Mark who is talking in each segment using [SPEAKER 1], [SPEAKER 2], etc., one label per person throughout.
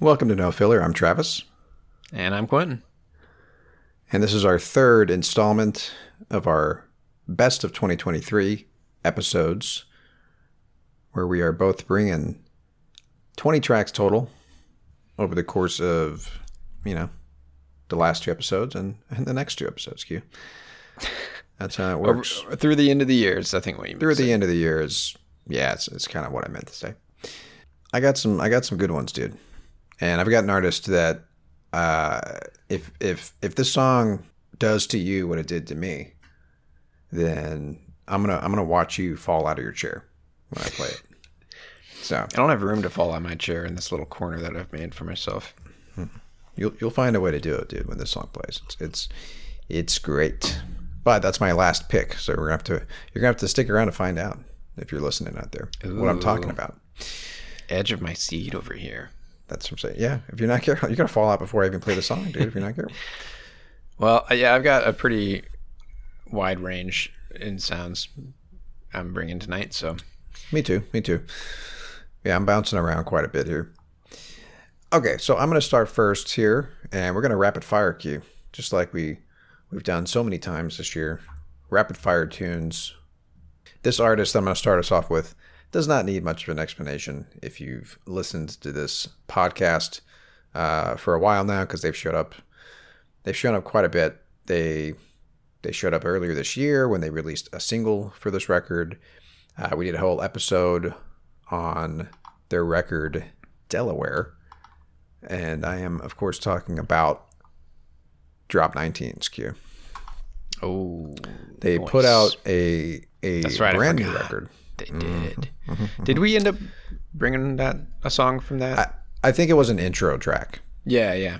[SPEAKER 1] Welcome to No Filler. I'm Travis,
[SPEAKER 2] And I'm Quentin.
[SPEAKER 1] and this is our third installment of our Best of 2023 episodes, where we are both bringing 20 tracks total over the course of, you know, the last two episodes and, and the next two episodes, Q. That's how it
[SPEAKER 2] Over,
[SPEAKER 1] works.
[SPEAKER 2] through the end of the year is I think what you meant
[SPEAKER 1] Through the
[SPEAKER 2] say.
[SPEAKER 1] end of the year is, yeah, it's, it's kind of what I meant to say. I got some, I got some good ones, dude. And I've got an artist that, uh, if if if this song does to you what it did to me, then I'm gonna I'm gonna watch you fall out of your chair when I play it. So
[SPEAKER 2] I don't have room to fall out my chair in this little corner that I've made for myself.
[SPEAKER 1] you'll you'll find a way to do it, dude. When this song plays, it's it's it's great. But that's my last pick, so we're gonna have to you're gonna have to stick around to find out if you're listening out there what I'm talking about.
[SPEAKER 2] Edge of my seat over here.
[SPEAKER 1] That's what I'm saying. Yeah, if you're not careful, you're gonna fall out before I even play the song, dude. If you're not careful.
[SPEAKER 2] Well, uh, yeah, I've got a pretty wide range in sounds I'm bringing tonight. So
[SPEAKER 1] Me too. Me too. Yeah, I'm bouncing around quite a bit here. Okay, so I'm going to start first here, and we're going to rapid fire cue, just like we we've done so many times this year. Rapid fire tunes. This artist I'm going to start us off with does not need much of an explanation if you've listened to this podcast uh, for a while now, because they've showed up. They've shown up quite a bit. They they showed up earlier this year when they released a single for this record. Uh, we did a whole episode on their record Delaware, and I am of course talking about Drop Nineteens Q.
[SPEAKER 2] oh,
[SPEAKER 1] They
[SPEAKER 2] nice.
[SPEAKER 1] put out a a
[SPEAKER 2] right,
[SPEAKER 1] brand new record.
[SPEAKER 2] They did. Did we end up bringing that a song from that?
[SPEAKER 1] I, I think it was an intro track.
[SPEAKER 2] yeah, yeah.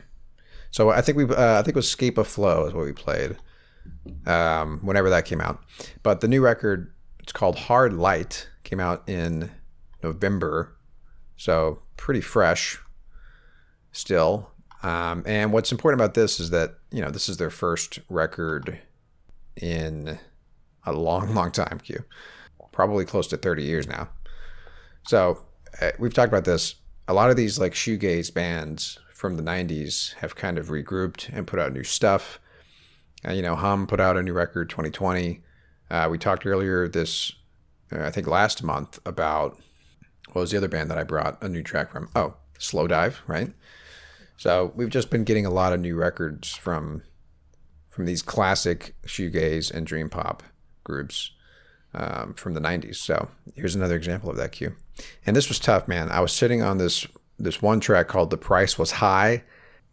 [SPEAKER 1] So I think we uh, I think it was Scapa Flow is what we played. Um, whenever that came out. But the new record, it's called Hard Light, came out in November. So pretty fresh still. Um, and what's important about this is that, you know, this is their first record in a long, long time, Q. Probably close to 30 years now. So uh, we've talked about this. A lot of these like shoegaze bands from the 90s have kind of regrouped and put out new stuff. Uh, you know, Hum put out a new record 2020. Uh, we talked earlier this, uh, I think last month, about what was the other band that I brought a new track from? Oh, Slowdive, right? So we've just been getting a lot of new records from from these classic shoegaze and dream pop groups um, from the 90s. So here's another example of that cue. And this was tough, man. I was sitting on this this one track called "The Price Was High,"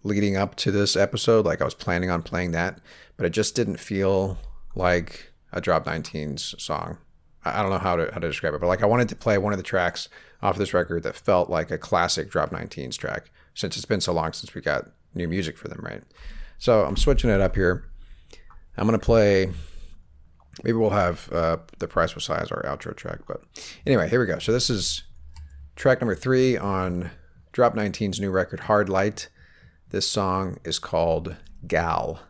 [SPEAKER 1] leading up to this episode. Like I was planning on playing that, but it just didn't feel like a Drop Nineteens song. I don't know how to how to describe it, but like I wanted to play one of the tracks off of this record that felt like a classic Drop Nineteens track. Since it's been so long since we got new music for them, right? So I'm switching it up here. I'm gonna play. Maybe we'll have uh, the price was size our outro track, but anyway, here we go. So this is track number three on Drop Nineteens new record, Hard Light. This song is called Gal.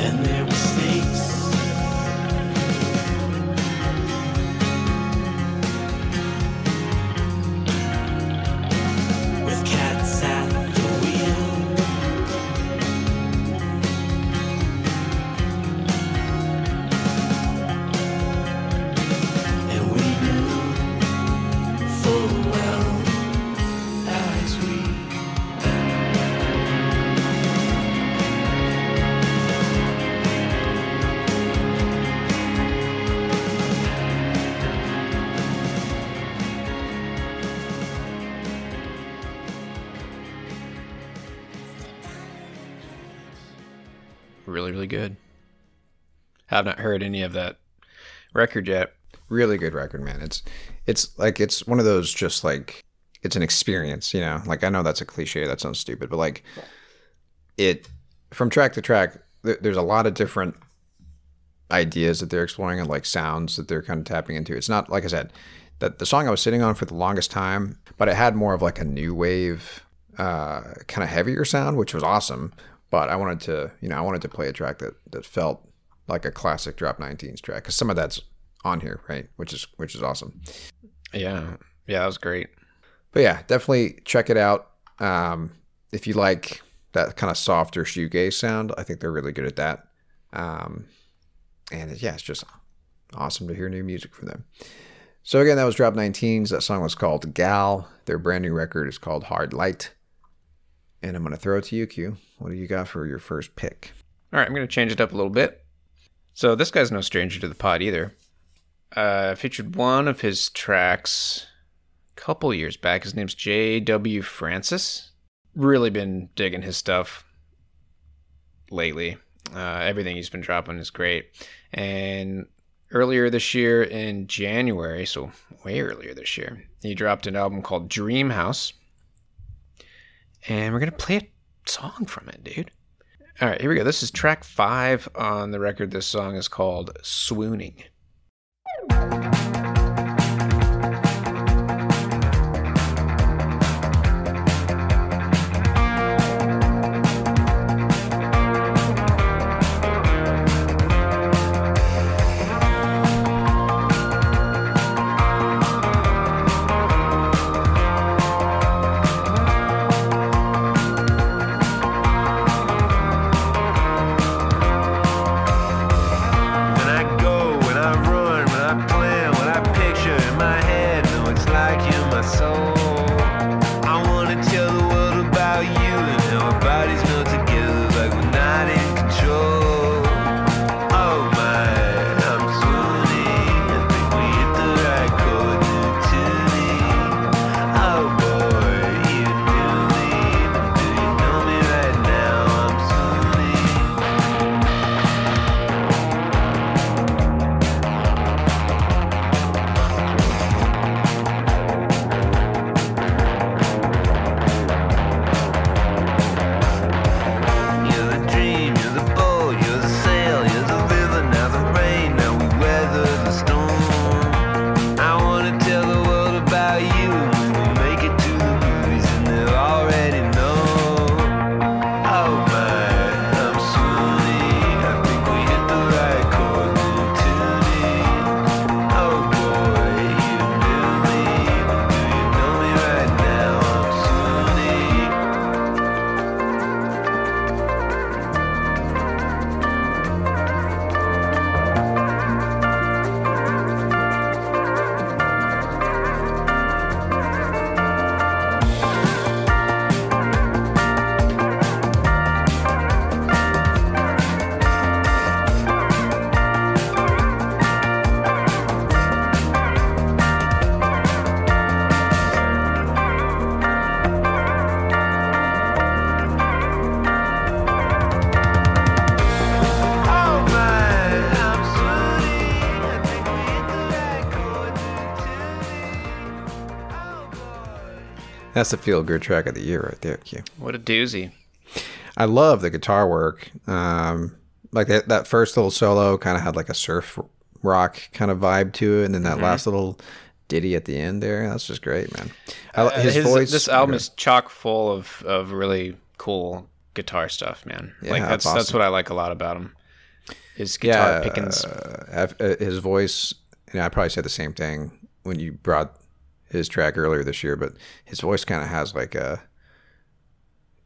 [SPEAKER 3] and there
[SPEAKER 4] Have not heard any of that record yet.
[SPEAKER 1] really good record, man. It's it's like it's one of those just like it's an experience, you know. Like I know that's a cliche, that sounds stupid, but like it from track to track, th- there's a lot of different ideas that they're exploring and like sounds that they're kind of tapping into. It's not like I said that the song I was sitting on for the longest time, but it had more of like a new wave, uh, kind of heavier sound, which was awesome. But I wanted to, you know, I wanted to play a track that that felt like a classic Drop Nineteens track because some of that's on here, right? Which is which is awesome.
[SPEAKER 4] Yeah. Yeah, that was great.
[SPEAKER 1] But yeah, definitely check it out. Um, if you like that kind of softer shoegaze sound, I think they're really good at that. Um, and yeah, it's just awesome to hear new music from them. So again, that was Drop Nineteens. That song was called Gal. Their brand new record is called Hard Light. And I'm going to throw it to you, Q. What do you got for your first pick?
[SPEAKER 4] All right, I'm going to change it up a little bit. So this guy's no stranger to the pod either. Uh, featured one of his tracks a couple years back. His name's J.W. Francis. Really been digging his stuff lately. Uh, everything he's been dropping is great. And earlier this year in January, so way earlier this year, he dropped an album called Dream House. And we're going to play a song from it, dude. All right, here we go. This is track five on the record. This song is called Swooning.
[SPEAKER 1] That's the feel good track of the year right there, Q.
[SPEAKER 4] What a doozy.
[SPEAKER 1] I love the guitar work. Um, like that, that first little solo kind of had like a surf rock kind of vibe to it, and then that last little ditty at the end there. That's just great, man. I,
[SPEAKER 4] Uh,
[SPEAKER 1] his, voice.
[SPEAKER 4] This album is chock full of, of really cool guitar stuff, man.
[SPEAKER 1] Yeah,
[SPEAKER 4] like
[SPEAKER 1] that's
[SPEAKER 4] that's that's what I like a lot about him.
[SPEAKER 2] His guitar
[SPEAKER 1] yeah,
[SPEAKER 2] pickings.
[SPEAKER 1] uh, uh, his voice. You know, I probably said the same thing when you brought his track earlier this year, but his voice kind of has like a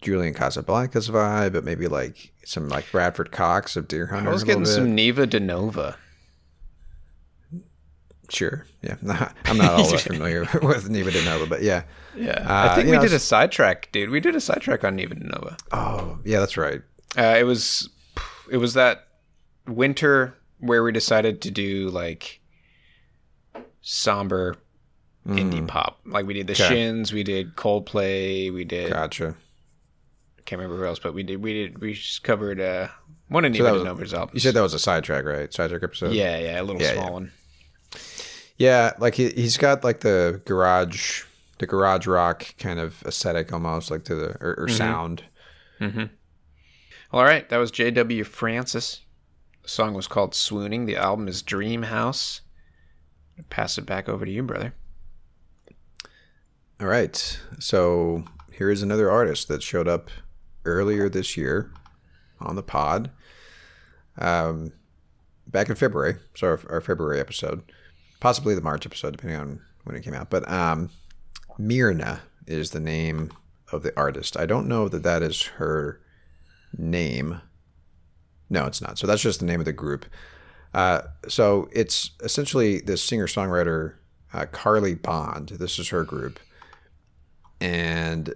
[SPEAKER 1] Julian Casablancas vibe, but maybe like some like Bradford Cox of Deerhunter.
[SPEAKER 2] I was getting
[SPEAKER 1] bit.
[SPEAKER 2] some Neva Dinova.
[SPEAKER 1] Sure, yeah. I'm not all that familiar with Neva Dinova, but yeah.
[SPEAKER 2] Yeah,
[SPEAKER 1] Uh,
[SPEAKER 2] I think we
[SPEAKER 1] know,
[SPEAKER 2] did a sidetrack, dude. We did a sidetrack on Neva Dinova.
[SPEAKER 1] Oh, yeah, that's right.
[SPEAKER 2] Uh, it was, it was that winter where we decided to do like somber indie pop. Like we did the
[SPEAKER 1] Mm. Okay.
[SPEAKER 2] Shins, we did Coldplay, we did.
[SPEAKER 1] Gotcha.
[SPEAKER 2] I can't remember who else, but we did. We did. We just covered uh, one of
[SPEAKER 1] So
[SPEAKER 2] Neva
[SPEAKER 1] that was-
[SPEAKER 2] Nova's albums.
[SPEAKER 1] You said that was a sidetrack, right? Sidetrack episode.
[SPEAKER 2] Yeah, yeah, a little
[SPEAKER 1] Yeah,
[SPEAKER 2] small
[SPEAKER 1] yeah.
[SPEAKER 2] one.
[SPEAKER 1] Yeah, like he he's got like the garage, the garage rock kind of aesthetic almost, like to the or,
[SPEAKER 2] Mm-hmm.
[SPEAKER 1] or sound.
[SPEAKER 2] All right, that was J.W. Francis. The song was called "Swooning." The album is Dream House. Pass it back over to you, brother.
[SPEAKER 1] All right, so here is another artist that showed up earlier this year on the pod, um, back in February. So our, our February episode, possibly the March episode, depending on when it came out. But um, Meerna is the name of the artist. I don't know that that is her name. No, it's not. So that's just the name of the group. Uh, so it's essentially this singer songwriter, uh, Carly Bond. This is her group. And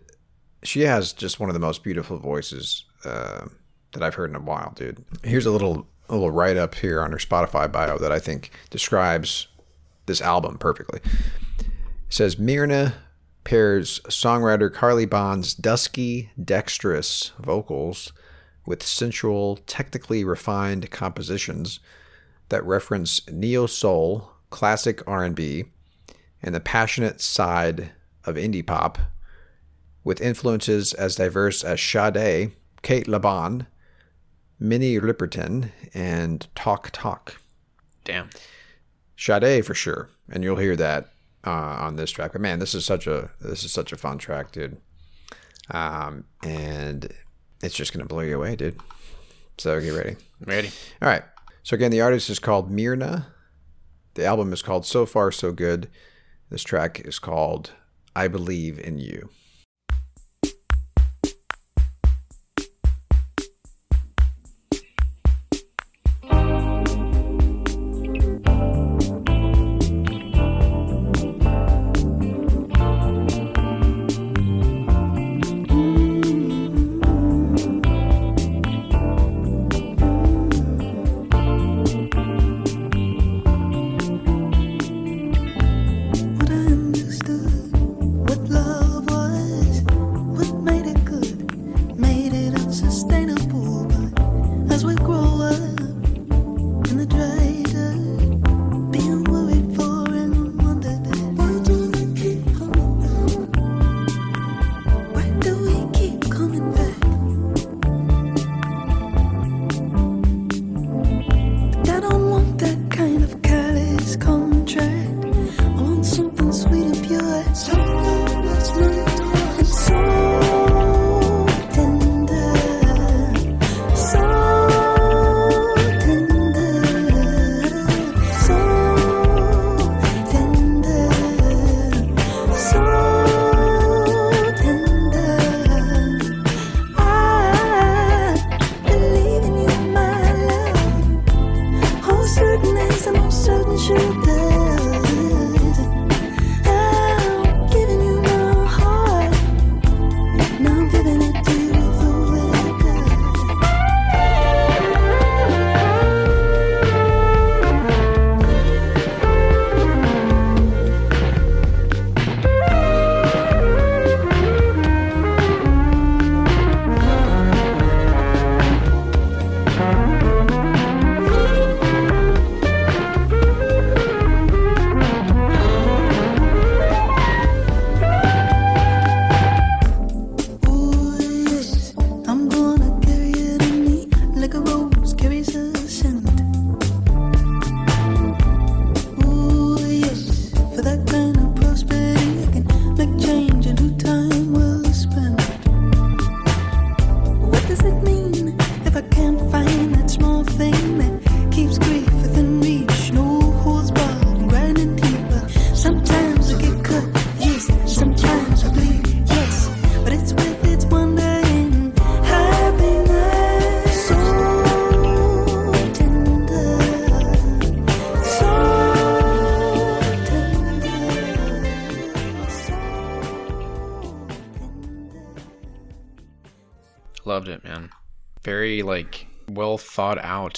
[SPEAKER 1] she has just one of the most beautiful voices uh, that I've heard in a while, dude. Here's a little a little write up here on her Spotify bio that I think describes this album perfectly. It says Meerna pairs songwriter Carly Bond's dusky, dexterous vocals with sensual, technically refined compositions that reference neo soul, classic R&B, and the passionate side of indie pop with influences as diverse as Sade, Cate Le Bon, Minnie Riperton, and Talk Talk.
[SPEAKER 2] Damn.
[SPEAKER 1] Sade for sure, and you'll hear that uh, on this track. But man, this is such a this is such a fun track, dude. Um, and it's just gonna blow you away, dude. So get ready.
[SPEAKER 2] Ready?
[SPEAKER 1] All right. So again, the artist is called Meerna. The album is called So Far So Good. This track is called I Believe in You.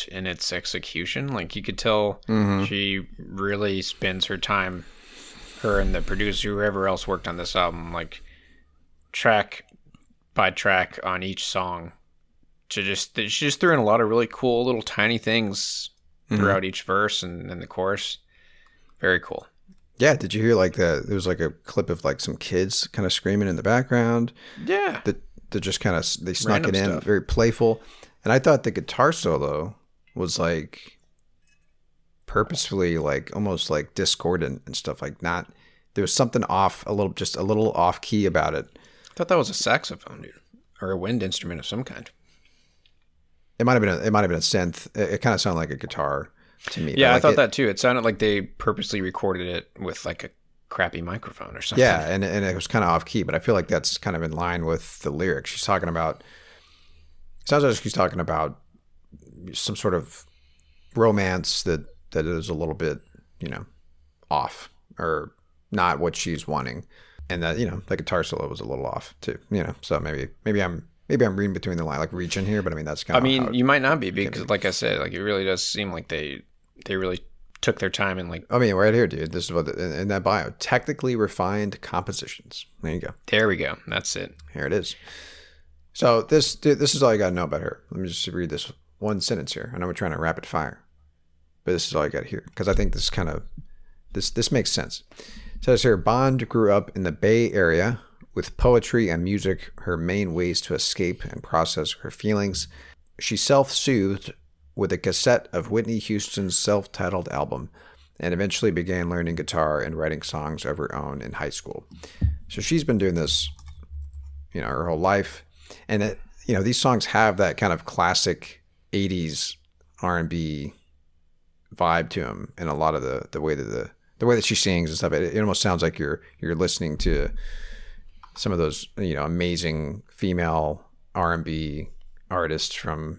[SPEAKER 2] In its execution. Like you could tell mm-hmm. she really spends her time, her and the producer, whoever else worked on this album, like track by track on each song. To just she just threw in a lot of really cool little tiny things mm-hmm. throughout each verse and, and the chorus. Very cool.
[SPEAKER 1] Yeah, did you hear like the there was like a clip of like some kids kind of screaming in the background
[SPEAKER 2] Yeah.
[SPEAKER 1] that that just kind of they snuck
[SPEAKER 2] Random
[SPEAKER 1] it in,
[SPEAKER 2] stuff.
[SPEAKER 1] very playful. And I thought the guitar solo was like purposefully like almost like discordant and stuff like not there was something off a little just a little off key about it.
[SPEAKER 2] I thought that was a saxophone, dude, or a wind instrument of some kind.
[SPEAKER 1] It might have been a, it might have been a synth. It, it kind of sounded like a guitar to me.
[SPEAKER 2] Yeah, I thought
[SPEAKER 1] it-
[SPEAKER 2] that too. It sounded like they purposely recorded it with like a crappy microphone or something.
[SPEAKER 1] Yeah, and and it was kind of off key, but I feel like that's kind of in line with the lyrics. She's talking about. Sounds like she's talking about some sort of romance that that is a little bit, you know, off or not what she's wanting, and that you know the guitar solo was a little off too. You know, so maybe maybe I'm maybe I'm reading between the line, like reaching here, but I mean that's kind of I
[SPEAKER 2] mean, you might not be because, like I said, like it really does seem like they they really took their time and like
[SPEAKER 1] I mean, right here, dude. This is what the, in, in that bio: technically refined compositions. There you go.
[SPEAKER 2] there we go. That's it.
[SPEAKER 1] Here it is. So this this is all you got to know about her. Let me just read this one sentence here. And I know we're trying to rapid fire, but this is all I got here because I think this kind of this this makes sense. It says here Bond grew up in the Bay Area with poetry and music her main ways to escape and process her feelings. She self-soothed with a cassette of Whitney Houston's self-titled album and eventually began learning guitar and writing songs of her own in high school. So she's been doing this you know her whole life and it you know these songs have that kind of classic 80s r&b vibe to him and a lot of the the way that the the way that she sings and stuff it, it almost sounds like you're you're listening to some of those you know amazing female r&b artists from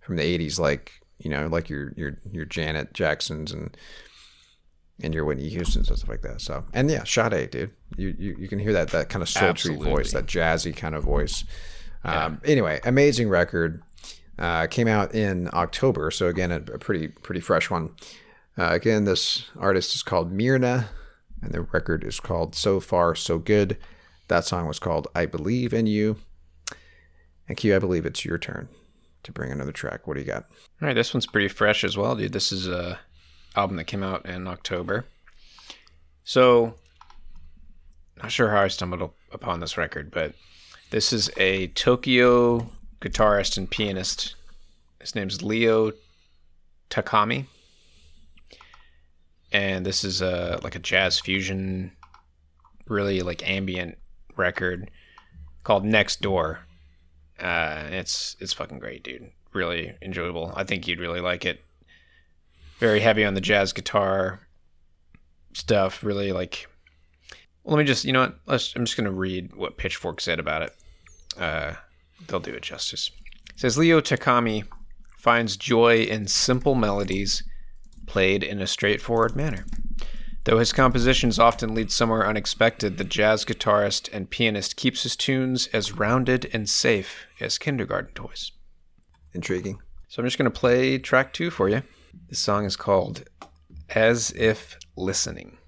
[SPEAKER 1] from the 80s like you know like your your your janet jacksons and and your Whitney Houston's and stuff like that. So, and yeah, Sade, dude, you, you you can hear that that kind of sultry
[SPEAKER 2] Absolutely.
[SPEAKER 1] voice, that jazzy kind of voice. Um, Anyway, amazing record. Uh, came out in October, so again, a, a pretty pretty fresh one. Uh, again, this artist is called Meerna, and the record is called "So Far So Good." That song was called "I Believe in You." And Q, I believe it's your turn to bring another track. What do you got?
[SPEAKER 2] All right, this one's pretty fresh as well, dude. This is a album that came out in October. So, not sure how I stumbled upon this record, but this is a Tokyo guitarist and pianist. His name's Leo Takami, and this is a like a jazz fusion, really like ambient record called Next Door. Uh, it's it's fucking great, dude. Really enjoyable. I think you'd really like it. Very heavy on the jazz guitar stuff. Really like. Let me just you know what? Let's. I'm just gonna read what Pitchfork said about it. Uh, they'll do it justice. It says Leo Takami finds joy in simple melodies played in a straightforward manner. Though his compositions often lead somewhere unexpected, the jazz guitarist and pianist keeps his tunes as rounded and safe as kindergarten toys.
[SPEAKER 1] Intriguing.
[SPEAKER 2] So I'm just going to play track two for you. This song is called As If Listening.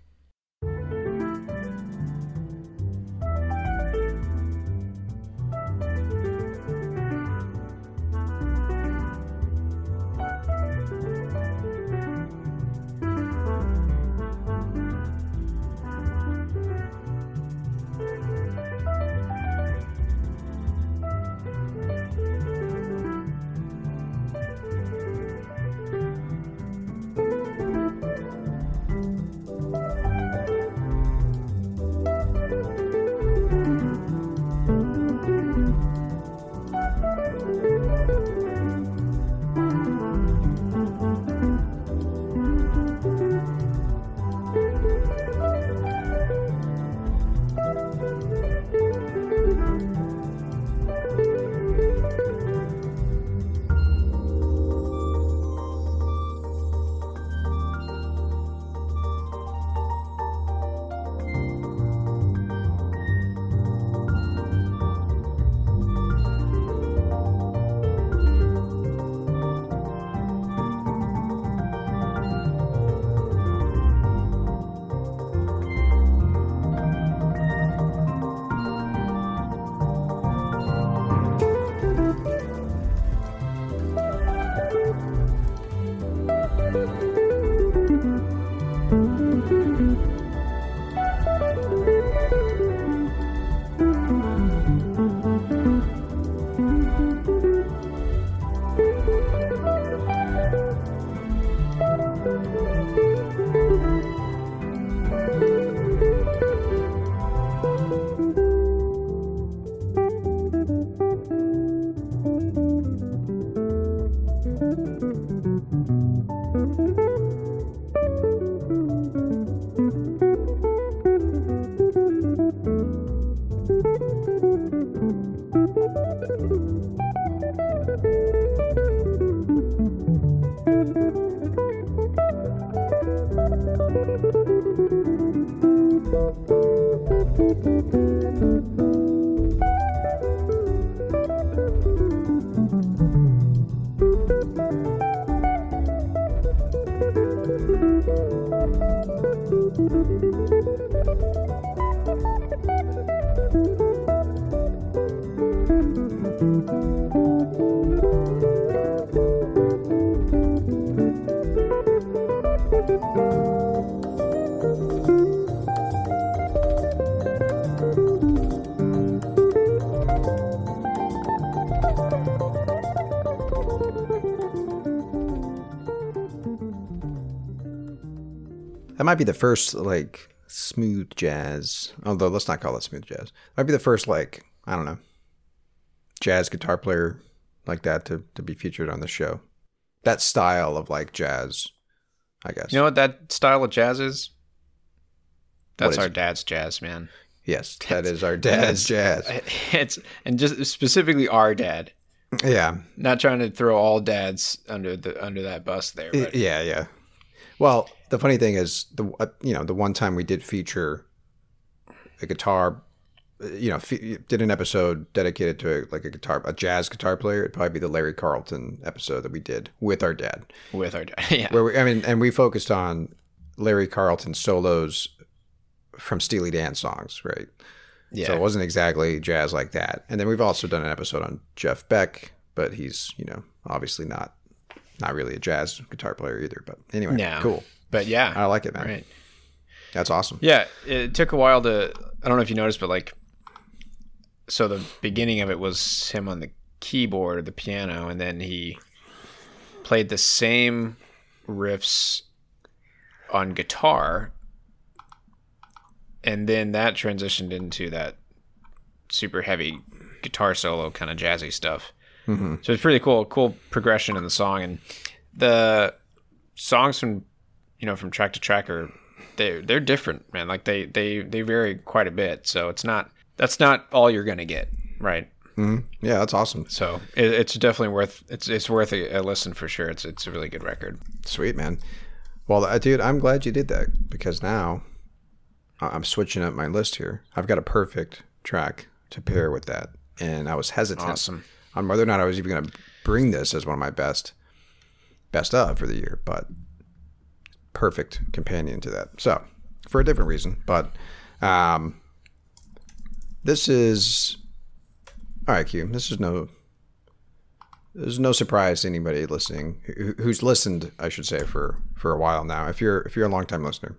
[SPEAKER 1] Might be the first like smooth jazz. Although let's not call it smooth jazz. Might be the first like I don't know jazz guitar player like that to to be featured on the show. That style of like jazz, I guess.
[SPEAKER 2] You know what that style of jazz is? That's
[SPEAKER 1] is
[SPEAKER 2] our
[SPEAKER 1] it?
[SPEAKER 2] dad's jazz, man.
[SPEAKER 1] yes, that is our dad's jazz.
[SPEAKER 2] It's and just specifically our dad.
[SPEAKER 1] Yeah,
[SPEAKER 2] Not trying to throw all dads under the under that bus there. But
[SPEAKER 1] yeah, yeah. Well, the funny thing is the uh, you know the one time we did feature a guitar, you know, fe- did an episode dedicated to like a guitar, a jazz guitar player. It'd probably be the Larry Carlton episode that we did with our dad,
[SPEAKER 2] with our dad, yeah,
[SPEAKER 1] where we, I mean, and we focused on Larry Carlton solos from Steely Dan songs, right?
[SPEAKER 2] yeah.
[SPEAKER 1] So it wasn't exactly jazz like that. And then we've also done an episode on Jeff Beck, but he's you know obviously not not really a jazz guitar player either. But anyway,
[SPEAKER 2] no,
[SPEAKER 1] cool.
[SPEAKER 2] But yeah,
[SPEAKER 1] I like it, man.
[SPEAKER 2] right.
[SPEAKER 1] That's awesome.
[SPEAKER 2] Yeah, it took a while to. I don't know if you noticed, but like, so the beginning of it was him on the keyboard or the piano, and then he played the same riffs on guitar, and then that transitioned into that super heavy guitar solo, kind of jazzy stuff. Mm-hmm. So it's pretty cool, cool progression in the song, and the songs from you know from track to track are they're they're different, man. Like they they they vary quite a bit. So it's not that's not all you're gonna get, right? Hmm.
[SPEAKER 1] Yeah, that's awesome.
[SPEAKER 2] So it, it's definitely worth it's it's worth a, a listen for sure. It's it's a really good record.
[SPEAKER 1] Sweet, man. Well, uh, dude, I'm glad you did that because now I'm switching up my list here. I've got a perfect track to pair with that, and I was hesitant
[SPEAKER 2] Awesome.
[SPEAKER 1] on whether or not I was even going to bring this as one of my best best of for the year, but perfect companion to that. So, for a different reason, but um, this is all right. Q. This is no. There's no surprise to anybody listening who- who's listened, I should say, for for a while now. If you're if you're a long time listener,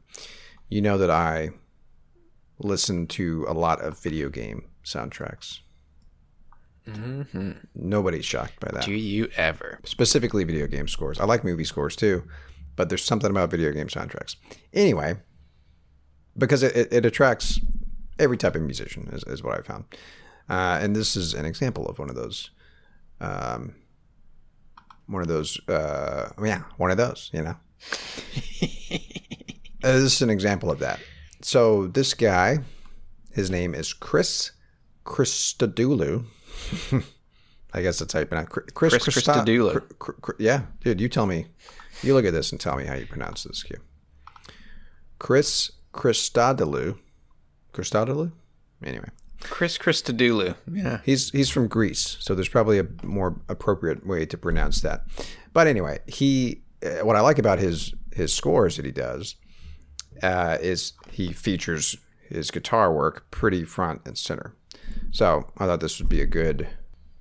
[SPEAKER 1] you know that I listen to a lot of video game soundtracks. Nobody's shocked by that
[SPEAKER 2] Do you ever?
[SPEAKER 1] specifically video game scores. I like movie scores too, but there's something about video game soundtracks. Anyway, because it, it, it attracts every type of musician, is, is what I found. Uh, and this is an example of one of those. Um, one of those, uh, yeah, one of those, you know. Uh, this is an example of that. So this guy, his name is Chris Christodoulou. I guess that's how you pronounce it. Chris,
[SPEAKER 2] Chris Christodoulou.
[SPEAKER 1] Yeah, dude, you tell me. You look at this and tell me how you pronounce this. Q. Chris Christodoulou. Christodoulou? Anyway,
[SPEAKER 2] Chris Christodoulou. Yeah.
[SPEAKER 1] he's he's from Greece, so there's probably a more appropriate way to pronounce that. But anyway, he uh, what I like about his his scores that he does uh, is he features his guitar work pretty front and center. So I thought this would be a good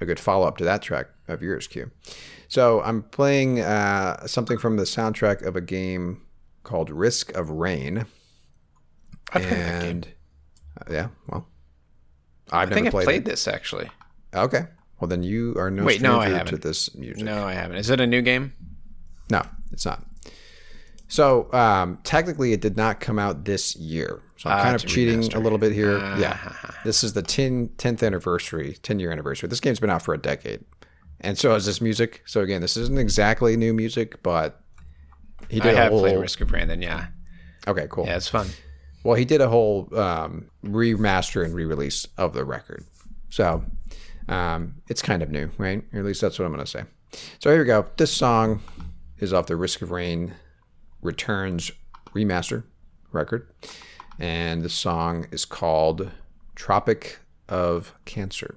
[SPEAKER 1] a good follow up to that track of yours, Q. So I'm playing uh, something from the soundtrack of a game called Risk of Rain,
[SPEAKER 2] I've heard that game.
[SPEAKER 1] and uh, yeah, well, I've
[SPEAKER 2] I think
[SPEAKER 1] never
[SPEAKER 2] I've
[SPEAKER 1] played,
[SPEAKER 2] played
[SPEAKER 1] it.
[SPEAKER 2] this actually.
[SPEAKER 1] Okay, well then you are no
[SPEAKER 2] Wait, no, I
[SPEAKER 1] stranger to
[SPEAKER 2] haven't.
[SPEAKER 1] this music.
[SPEAKER 2] No, I haven't. Is it a new game?
[SPEAKER 1] No, it's not. So um, technically, it did not come out this year. So I'm
[SPEAKER 2] Ah,
[SPEAKER 1] kind of cheating
[SPEAKER 2] remaster.
[SPEAKER 1] a little bit here.
[SPEAKER 2] Ah.
[SPEAKER 1] yeah, this is the 10, 10th anniversary, 10 year anniversary. This game's been out for a decade, and so is this music. So again, this isn't exactly new music, but he did a
[SPEAKER 2] have
[SPEAKER 1] whole.
[SPEAKER 2] played Risk of Rain. Then yeah,
[SPEAKER 1] Okay, cool.
[SPEAKER 2] yeah, it's fun.
[SPEAKER 1] Well, he did a whole um, remaster and re-release of the record, so um, it's kind of new, right? Or at least that's what I'm going to say. So here we go. This song is off the Risk of Rain Returns remaster record, and the song is called "Tropic of Cancer."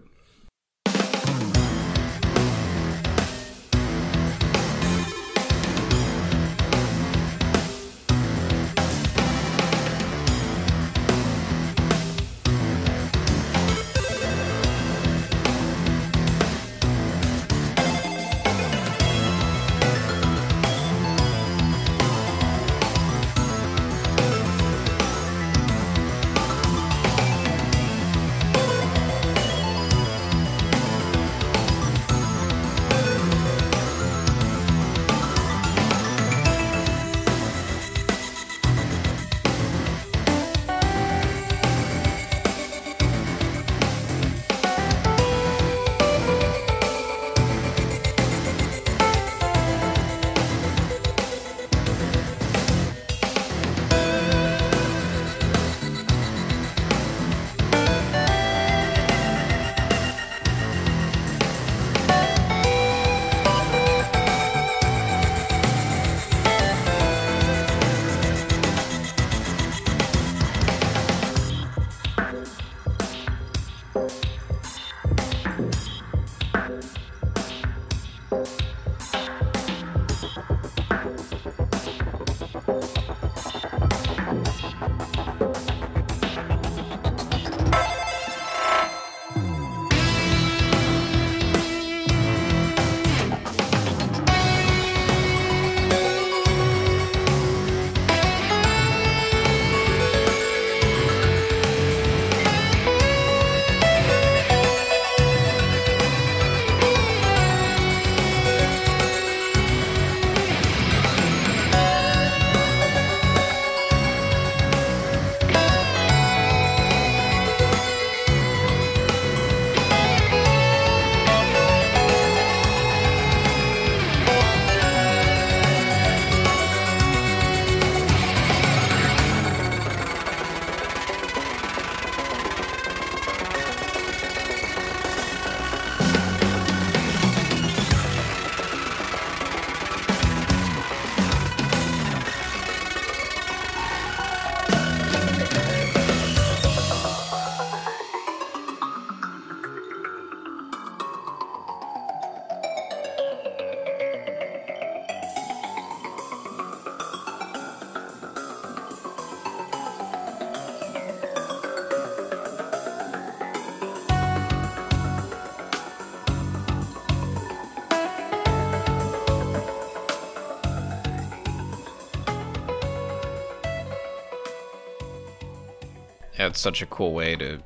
[SPEAKER 2] It's such a cool way to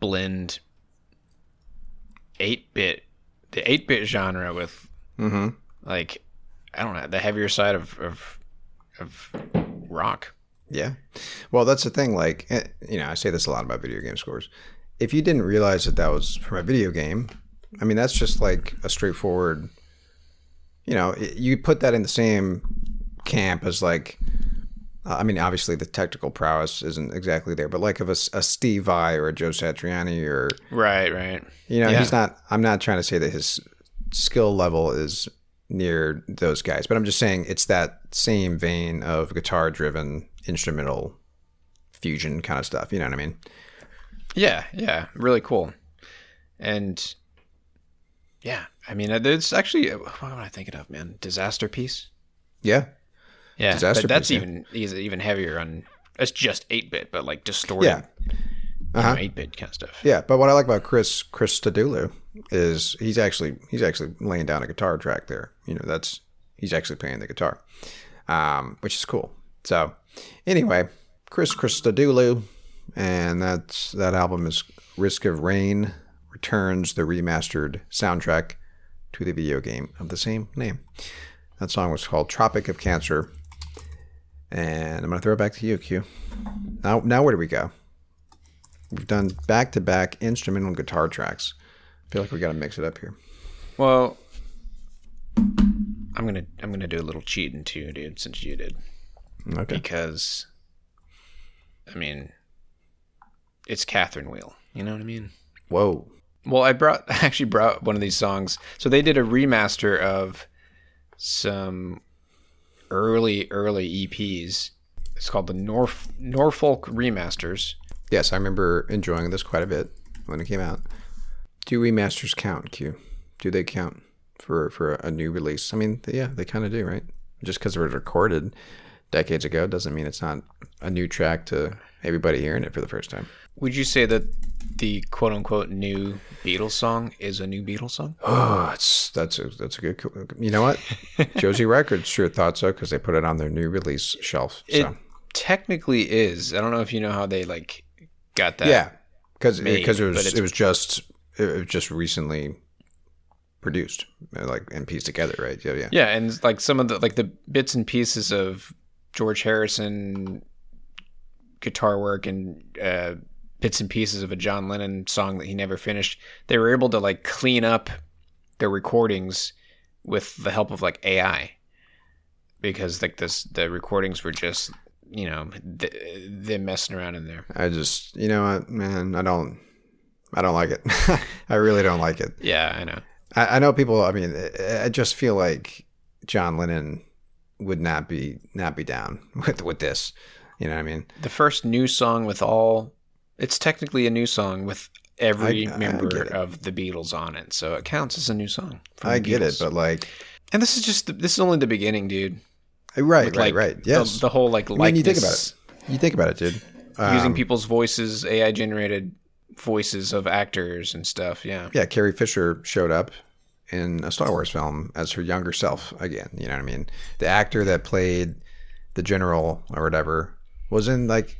[SPEAKER 2] blend 8 bit, the 8 bit genre with, like, I don't know, the heavier side of, of, of rock.
[SPEAKER 1] Yeah. Well, that's the thing. Like, eh, you know, I say this a lot about video game scores. If you didn't realize that that was from a video game, I mean, that's just like a straightforward, you know, you put that in the same camp as like, I mean, obviously the technical prowess isn't exactly there, but like of a Steve Vai or a Joe Satriani or,
[SPEAKER 2] Right, right.
[SPEAKER 1] you know,
[SPEAKER 2] Yeah.
[SPEAKER 1] he's not, I'm not trying to say that his skill level is near those guys, but I'm just saying it's that same vein of guitar driven instrumental fusion kind of stuff. You know what I mean?
[SPEAKER 2] Yeah, yeah, really cool. And yeah, I mean, uh, there's actually what am I thinking of, man? Disasterpeace.
[SPEAKER 1] Yeah.
[SPEAKER 2] Yeah,
[SPEAKER 1] Disaster
[SPEAKER 2] but that's
[SPEAKER 1] Piece, yeah.
[SPEAKER 2] even is even heavier on. It's just eight bit, but like distorted.
[SPEAKER 1] Yeah. Uh-huh.
[SPEAKER 2] eight bit kind of stuff.
[SPEAKER 1] Yeah. But what I like about Chris, Chris Stadulu is he's actually, he's actually laying down a guitar track there. You know, that's, he's actually playing the guitar, um, which is cool. So anyway, Chris Christodoulou, and that's that album is Risk of Rain returns the remastered soundtrack to the video game of the same name. That song was called Tropic of Cancer. And I'm gonna throw it back to you, Q. Now now where do we go? We've done back to back instrumental guitar tracks. I feel like we gotta mix it up here.
[SPEAKER 2] Well, I'm gonna I'm gonna do a little cheating too, dude. Since you did,
[SPEAKER 1] Okay.
[SPEAKER 2] because I mean, it's Catherine Wheel. You know what I mean?
[SPEAKER 1] Whoa.
[SPEAKER 2] Well, I brought I actually brought one of these songs. So they did a remaster of some early early EPs. It's called the Norf Norfolk Remasters.
[SPEAKER 1] Yes, I remember enjoying this quite a bit when it came out. Do remasters count, Q? Do they count for for a new release? I mean, yeah, they kind of do, right? Just because it was recorded decades ago doesn't mean it's not a new track to everybody hearing it for the first time.
[SPEAKER 2] Would you say that the quote unquote new Beatles song is a new Beatles song?
[SPEAKER 1] Oh, it's that's a that's a good. You know what? Josie Records sure thought so because they put it on their new release shelf.
[SPEAKER 2] It
[SPEAKER 1] So
[SPEAKER 2] technically is. I don't know if you know how they like got that.
[SPEAKER 1] yeah, because because it was it was just it was just recently produced, like and pieced together, right? Yeah, yeah.
[SPEAKER 2] Yeah, and like some of the like the bits and pieces of George Harrison guitar work and uh, bits and pieces of a John Lennon song that he never finished. They were able to like clean up their recordings with the help of like AI because like this the recordings were just you know th- them messing around in there.
[SPEAKER 1] I just you know what, man, I don't I don't like it. I really don't like it.
[SPEAKER 2] Yeah, I know.
[SPEAKER 1] I, I know people. I mean, I I just feel like John Lennon would not be not be down with with this. You know what I mean?
[SPEAKER 2] The first new song with all it's technically a new song with every
[SPEAKER 1] I- I
[SPEAKER 2] member of the Beatles on it, so it counts as a new song.
[SPEAKER 1] I
[SPEAKER 2] the
[SPEAKER 1] get it, but like,
[SPEAKER 2] and this is just this is only the beginning, dude.
[SPEAKER 1] right,
[SPEAKER 2] With,
[SPEAKER 1] right,
[SPEAKER 2] like,
[SPEAKER 1] right.
[SPEAKER 2] the-
[SPEAKER 1] Yes.
[SPEAKER 2] the, whole like
[SPEAKER 1] I mean, you think about it. You think about it, dude.
[SPEAKER 2] using
[SPEAKER 1] Um,
[SPEAKER 2] people's voices, AI generated voices of actors and stuff. Yeah,
[SPEAKER 1] yeah, Carrie Fisher showed up in a Star Wars film as her younger self again. You know what I mean? The actor that played the general or whatever was in like,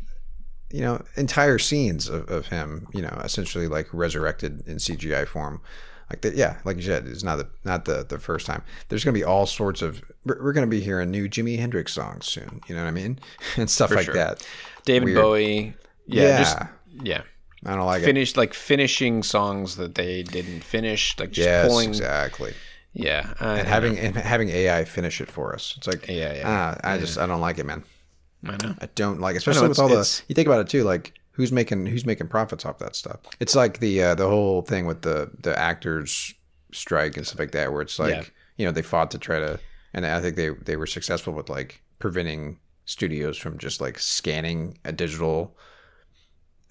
[SPEAKER 1] you know, entire scenes of, of him, you know, essentially like resurrected in CGI form. Like that, yeah, like you said, it's not the not the the first time. There's gonna be all sorts of. We're, we're gonna be hearing new Jimi Hendrix songs soon. You know what I mean, and stuff like
[SPEAKER 2] sure.
[SPEAKER 1] that.
[SPEAKER 2] David
[SPEAKER 1] Weird.
[SPEAKER 2] Bowie. Yeah,
[SPEAKER 1] Yeah,
[SPEAKER 2] just yeah.
[SPEAKER 1] I don't like it.
[SPEAKER 2] Finished like finishing songs that they didn't finish, like just
[SPEAKER 1] Yes,
[SPEAKER 2] pulling.
[SPEAKER 1] exactly.
[SPEAKER 2] Yeah, I,
[SPEAKER 1] and having and having AI finish it for us. It's like
[SPEAKER 2] Yeah, yeah.
[SPEAKER 1] ah, I just I don't like it, man.
[SPEAKER 2] I know.
[SPEAKER 1] I don't like, especially with all the. You think about it too, like who's making who's making profits off that stuff. It's like the uh, the whole thing with the the actors strike and stuff like that, where it's like
[SPEAKER 2] Yeah.
[SPEAKER 1] you know they fought to try to, and I think they they were successful with like preventing studios from just like scanning a digital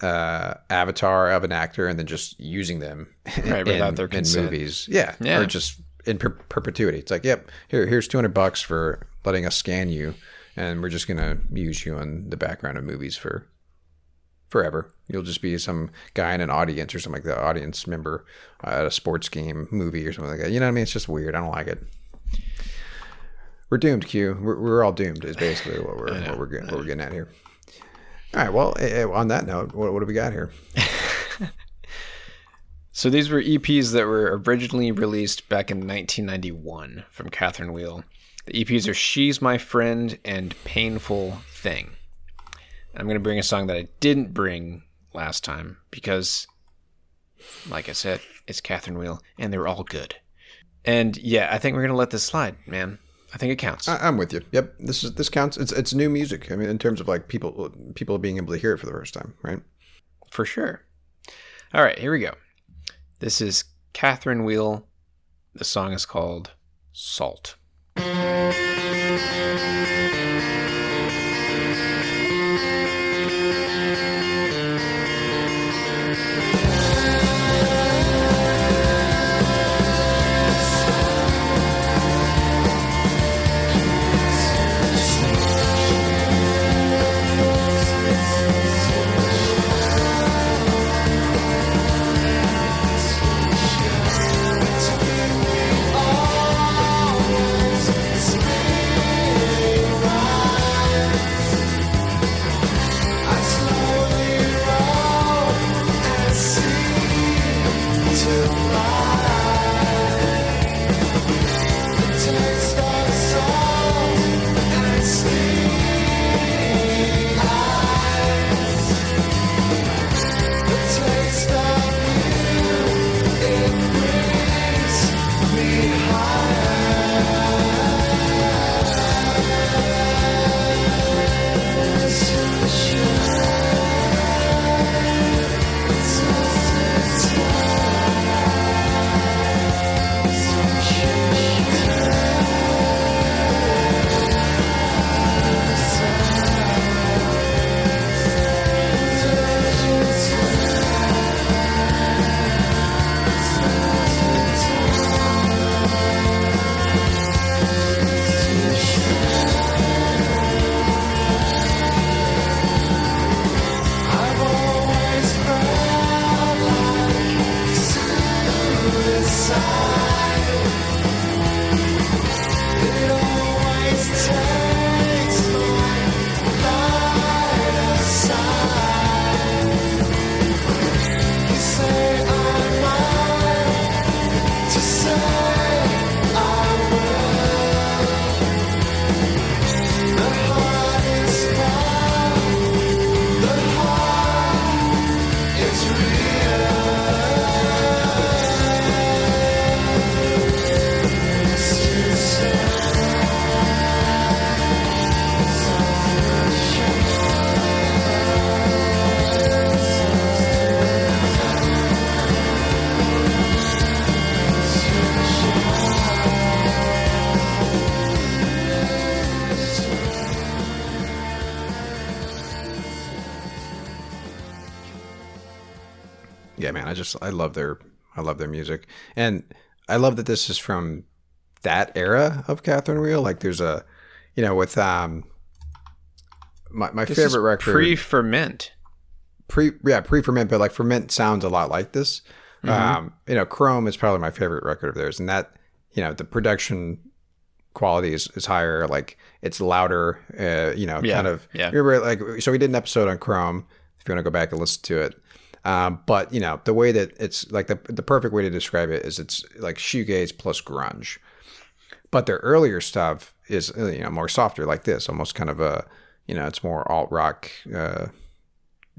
[SPEAKER 1] uh avatar of an actor and then just using them
[SPEAKER 2] Right,
[SPEAKER 1] in,
[SPEAKER 2] without their
[SPEAKER 1] in movies yeah,
[SPEAKER 2] Yeah.
[SPEAKER 1] or just in per- perpetuity it's like yep here here's 200 bucks for letting us scan you and we're just gonna use you in the background of movies for forever. You'll just be some guy in an audience or something like that audience member uh, at a sports game movie or something like that. You know what i mean? It's just weird. I don't like it. We're doomed q. We're, we're all doomed is basically what we're what we're, getting, what we're getting at here. All right. Well, eh, eh, on that note, what, what do we got here?
[SPEAKER 5] So these were EPs that were originally released back in 1991 from Catherine Wheel. The EPs are She's My Friend and Painful Thing. I'm going to bring a song that I didn't bring last time because, like I said, it's Catherine Wheel and they're all good. And yeah, I think we're going to let this slide, man. I think it counts.
[SPEAKER 1] I, I'm with you. Yep. This is this counts. It's it's new music. I mean, in terms of like people people being able to hear it for the first time, right?
[SPEAKER 5] For sure. All right, here we go. This is Catherine Wheel. The song is called Salt.
[SPEAKER 1] Just I love their I love their music, and I love that this is from that era of Catherine Wheel. Like, there's a, you know, with um, my my
[SPEAKER 5] This is
[SPEAKER 1] favorite record
[SPEAKER 5] Pre-ferment.
[SPEAKER 1] pre yeah pre ferment, but like ferment sounds a lot like this. Um, you know, Chrome is probably my favorite record of theirs, and that you know the production quality is, is higher. Like it's louder. Uh, you know,
[SPEAKER 5] Yeah,
[SPEAKER 1] kind of.
[SPEAKER 5] yeah.
[SPEAKER 1] Remember, like so we did an episode on Chrome. If you want to go back and listen to it. Um, but you know the way that it's like the the perfect way to describe it is it's like shoegaze plus grunge. But their earlier stuff is uh, you know more softer like this, almost kind of a you know it's more alt rock, uh,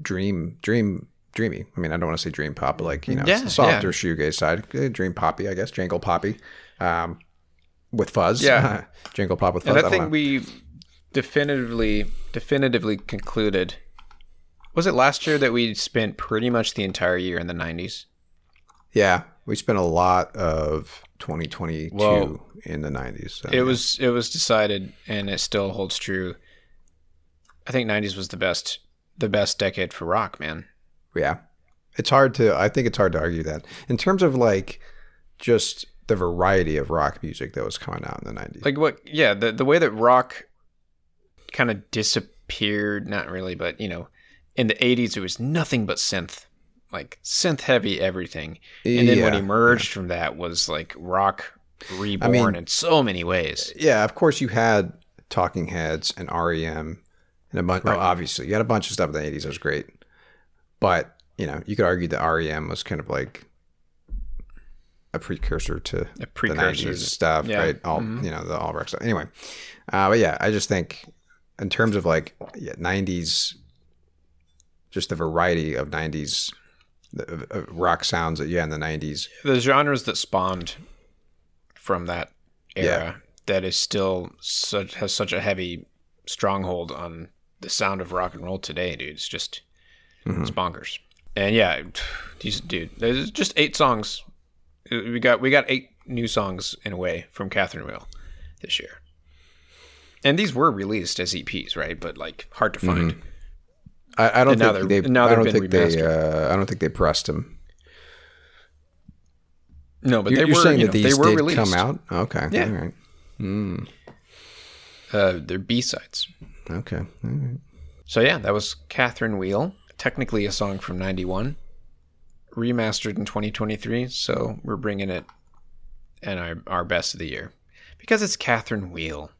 [SPEAKER 1] dream dream dreamy. I mean I don't want to say dream pop, but like you know it's the softer
[SPEAKER 5] yeah.
[SPEAKER 1] shoegaze side, Uh, dream poppy I guess, jangle poppy, um, with fuzz.
[SPEAKER 5] Yeah.
[SPEAKER 1] jangle pop with fuzz.
[SPEAKER 5] And I
[SPEAKER 1] don't
[SPEAKER 5] think
[SPEAKER 1] know.
[SPEAKER 5] we definitively definitively concluded was it last year that we spent pretty much the entire year in the 90s?
[SPEAKER 1] yeah we spent a lot of 2022
[SPEAKER 5] Well,
[SPEAKER 1] in the 90s. So,
[SPEAKER 5] It was it was decided and it still holds true. I think 90s was the best the best decade for rock, man.
[SPEAKER 1] Yeah. It's hard to I think it's hard to argue that. In terms of like just the variety of rock music that was coming out in the 90s.
[SPEAKER 5] Like what yeah, the the way that rock kind of disappeared, not really, but you know, in the 80s it was nothing but synth. Like synth heavy everything. And then what
[SPEAKER 1] Yeah,
[SPEAKER 5] emerged from that was like rock reborn
[SPEAKER 1] mean-
[SPEAKER 5] in so many ways.
[SPEAKER 1] yeah, of course you had Talking Heads and REM and a bunch. Oh, obviously, you had a bunch of stuff in the '80s that was great, but you know, you could argue that REM was kind of like a precursor to
[SPEAKER 2] a precursor
[SPEAKER 1] the 90s stuff,
[SPEAKER 2] yeah.
[SPEAKER 1] right? All you know, the all rock stuff. Anyway, uh, but yeah, I just think in terms of like yeah, '90s, just the variety of '90s uh, rock sounds that you had in the '90s.
[SPEAKER 2] the genres that spawned from that era
[SPEAKER 1] Yeah.
[SPEAKER 2] that is still such has such a heavy stronghold on the sound of rock and roll today, dude. It's just it's bonkers. And yeah, these dude, there's just eight songs. Uh, we got we got eight new songs in a way from Catherine Wheel this year. And these were released as EPs, right? But like hard to find. Mm-hmm.
[SPEAKER 1] I, I don't think they.
[SPEAKER 2] now
[SPEAKER 1] I don't think they. Uh, I don't think they pressed them.
[SPEAKER 2] No, but
[SPEAKER 1] You're,
[SPEAKER 2] they
[SPEAKER 1] you're
[SPEAKER 2] were
[SPEAKER 1] saying
[SPEAKER 2] you
[SPEAKER 1] that these
[SPEAKER 2] they were
[SPEAKER 1] did
[SPEAKER 2] released.
[SPEAKER 1] come out. Okay.
[SPEAKER 2] Yeah.
[SPEAKER 1] All right.
[SPEAKER 2] Uh, they're B sides.
[SPEAKER 1] Okay. All right.
[SPEAKER 2] So yeah, that was Catherine Wheel. Technically a song from '91, remastered in 2023. So we're bringing it and our our best of the year because it's Catherine Wheel.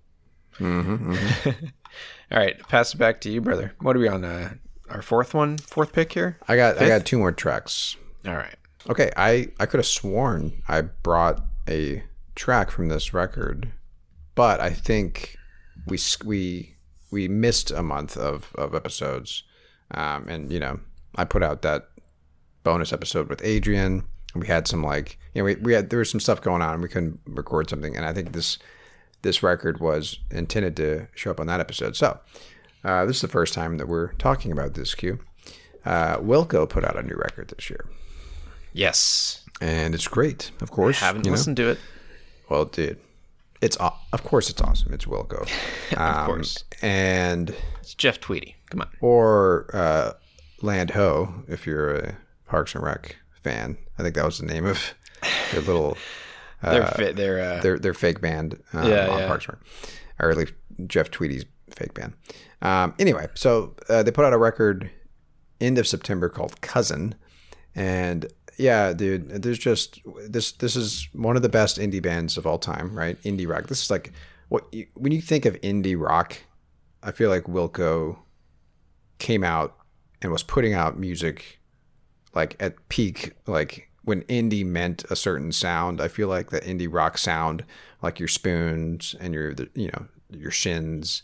[SPEAKER 1] Mm-hmm,
[SPEAKER 2] All right, pass it back to you, brother. What are we on? Uh, our fourth one, fourth pick here.
[SPEAKER 1] I got. I got two more tracks.
[SPEAKER 2] All right.
[SPEAKER 1] Okay, I I could have sworn I brought a track from this record, but I think we we we missed a month of of episodes, um, and you know I put out that bonus episode with Adrian. We had some like you know we, we had there was some stuff going on and we couldn't record something, and I think this this record was intended to show up on that episode. So uh, this is the first time that we're talking about this Q. Uh, Wilco put out a new record this year
[SPEAKER 2] Yes.
[SPEAKER 1] and it's great. Of course,
[SPEAKER 2] Haven't
[SPEAKER 1] you know?
[SPEAKER 2] listened to it.
[SPEAKER 1] Well, dude, it's of course it's awesome. It's Wilco, of
[SPEAKER 2] course.
[SPEAKER 1] and
[SPEAKER 2] It's Jeff Tweedy. Come on.
[SPEAKER 1] or uh, Land Ho if you're a Parks and Rec fan. I think that was the name of their little
[SPEAKER 2] They're fit. They're uh,
[SPEAKER 1] their their fake band um,
[SPEAKER 2] Yeah,
[SPEAKER 1] on
[SPEAKER 2] yeah.
[SPEAKER 1] Parks and Rec, or at least Jeff Tweedy's fake band. Um, anyway, so uh, they put out a record end of September called Cousin, and yeah, dude, there's just this. This is one of the best indie bands of all time, right? Indie rock. This is like what you, when you think of indie rock, I feel like Wilco came out and was putting out music like at peak, like when indie meant a certain sound. I feel like the indie rock sound, like your spoons and your, you know, your shins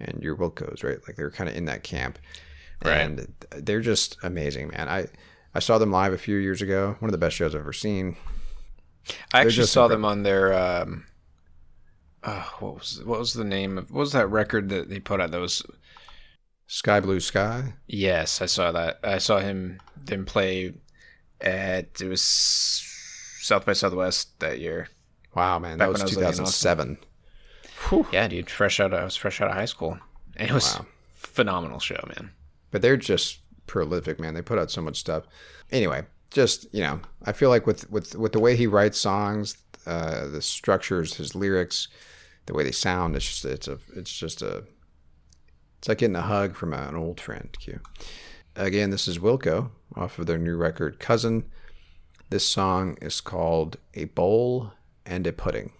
[SPEAKER 1] and your Wilcos, right? Like they're kind of in that camp, Right. and they're just amazing, man. I I saw them live a few years ago. One of the best shows I've ever seen.
[SPEAKER 2] I actually
[SPEAKER 1] just
[SPEAKER 2] saw them on their. Um, uh, what was what was the name of what was that record that they put out? That was
[SPEAKER 1] Sky Blue Sky.
[SPEAKER 2] yes, I saw that. I saw him them play at it was South by Southwest that year.
[SPEAKER 1] Wow, man,
[SPEAKER 2] Back
[SPEAKER 1] that was
[SPEAKER 2] 2007. was living in Austin.
[SPEAKER 1] 2007.
[SPEAKER 2] Yeah, dude, fresh out. Of, I was fresh out of high school, and it was
[SPEAKER 1] Wow.
[SPEAKER 2] phenomenal show, man.
[SPEAKER 1] but they're just prolific, man. They put out so much stuff. Anyway, just you know, I feel like with with with the way he writes songs, uh, the structures, his lyrics, the way they sound, it's just it's a it's just a it's like getting a hug from an old friend. Q. Again, this is Wilco off of their new record, Cousin. This song is called "A Bowl and a Pudding."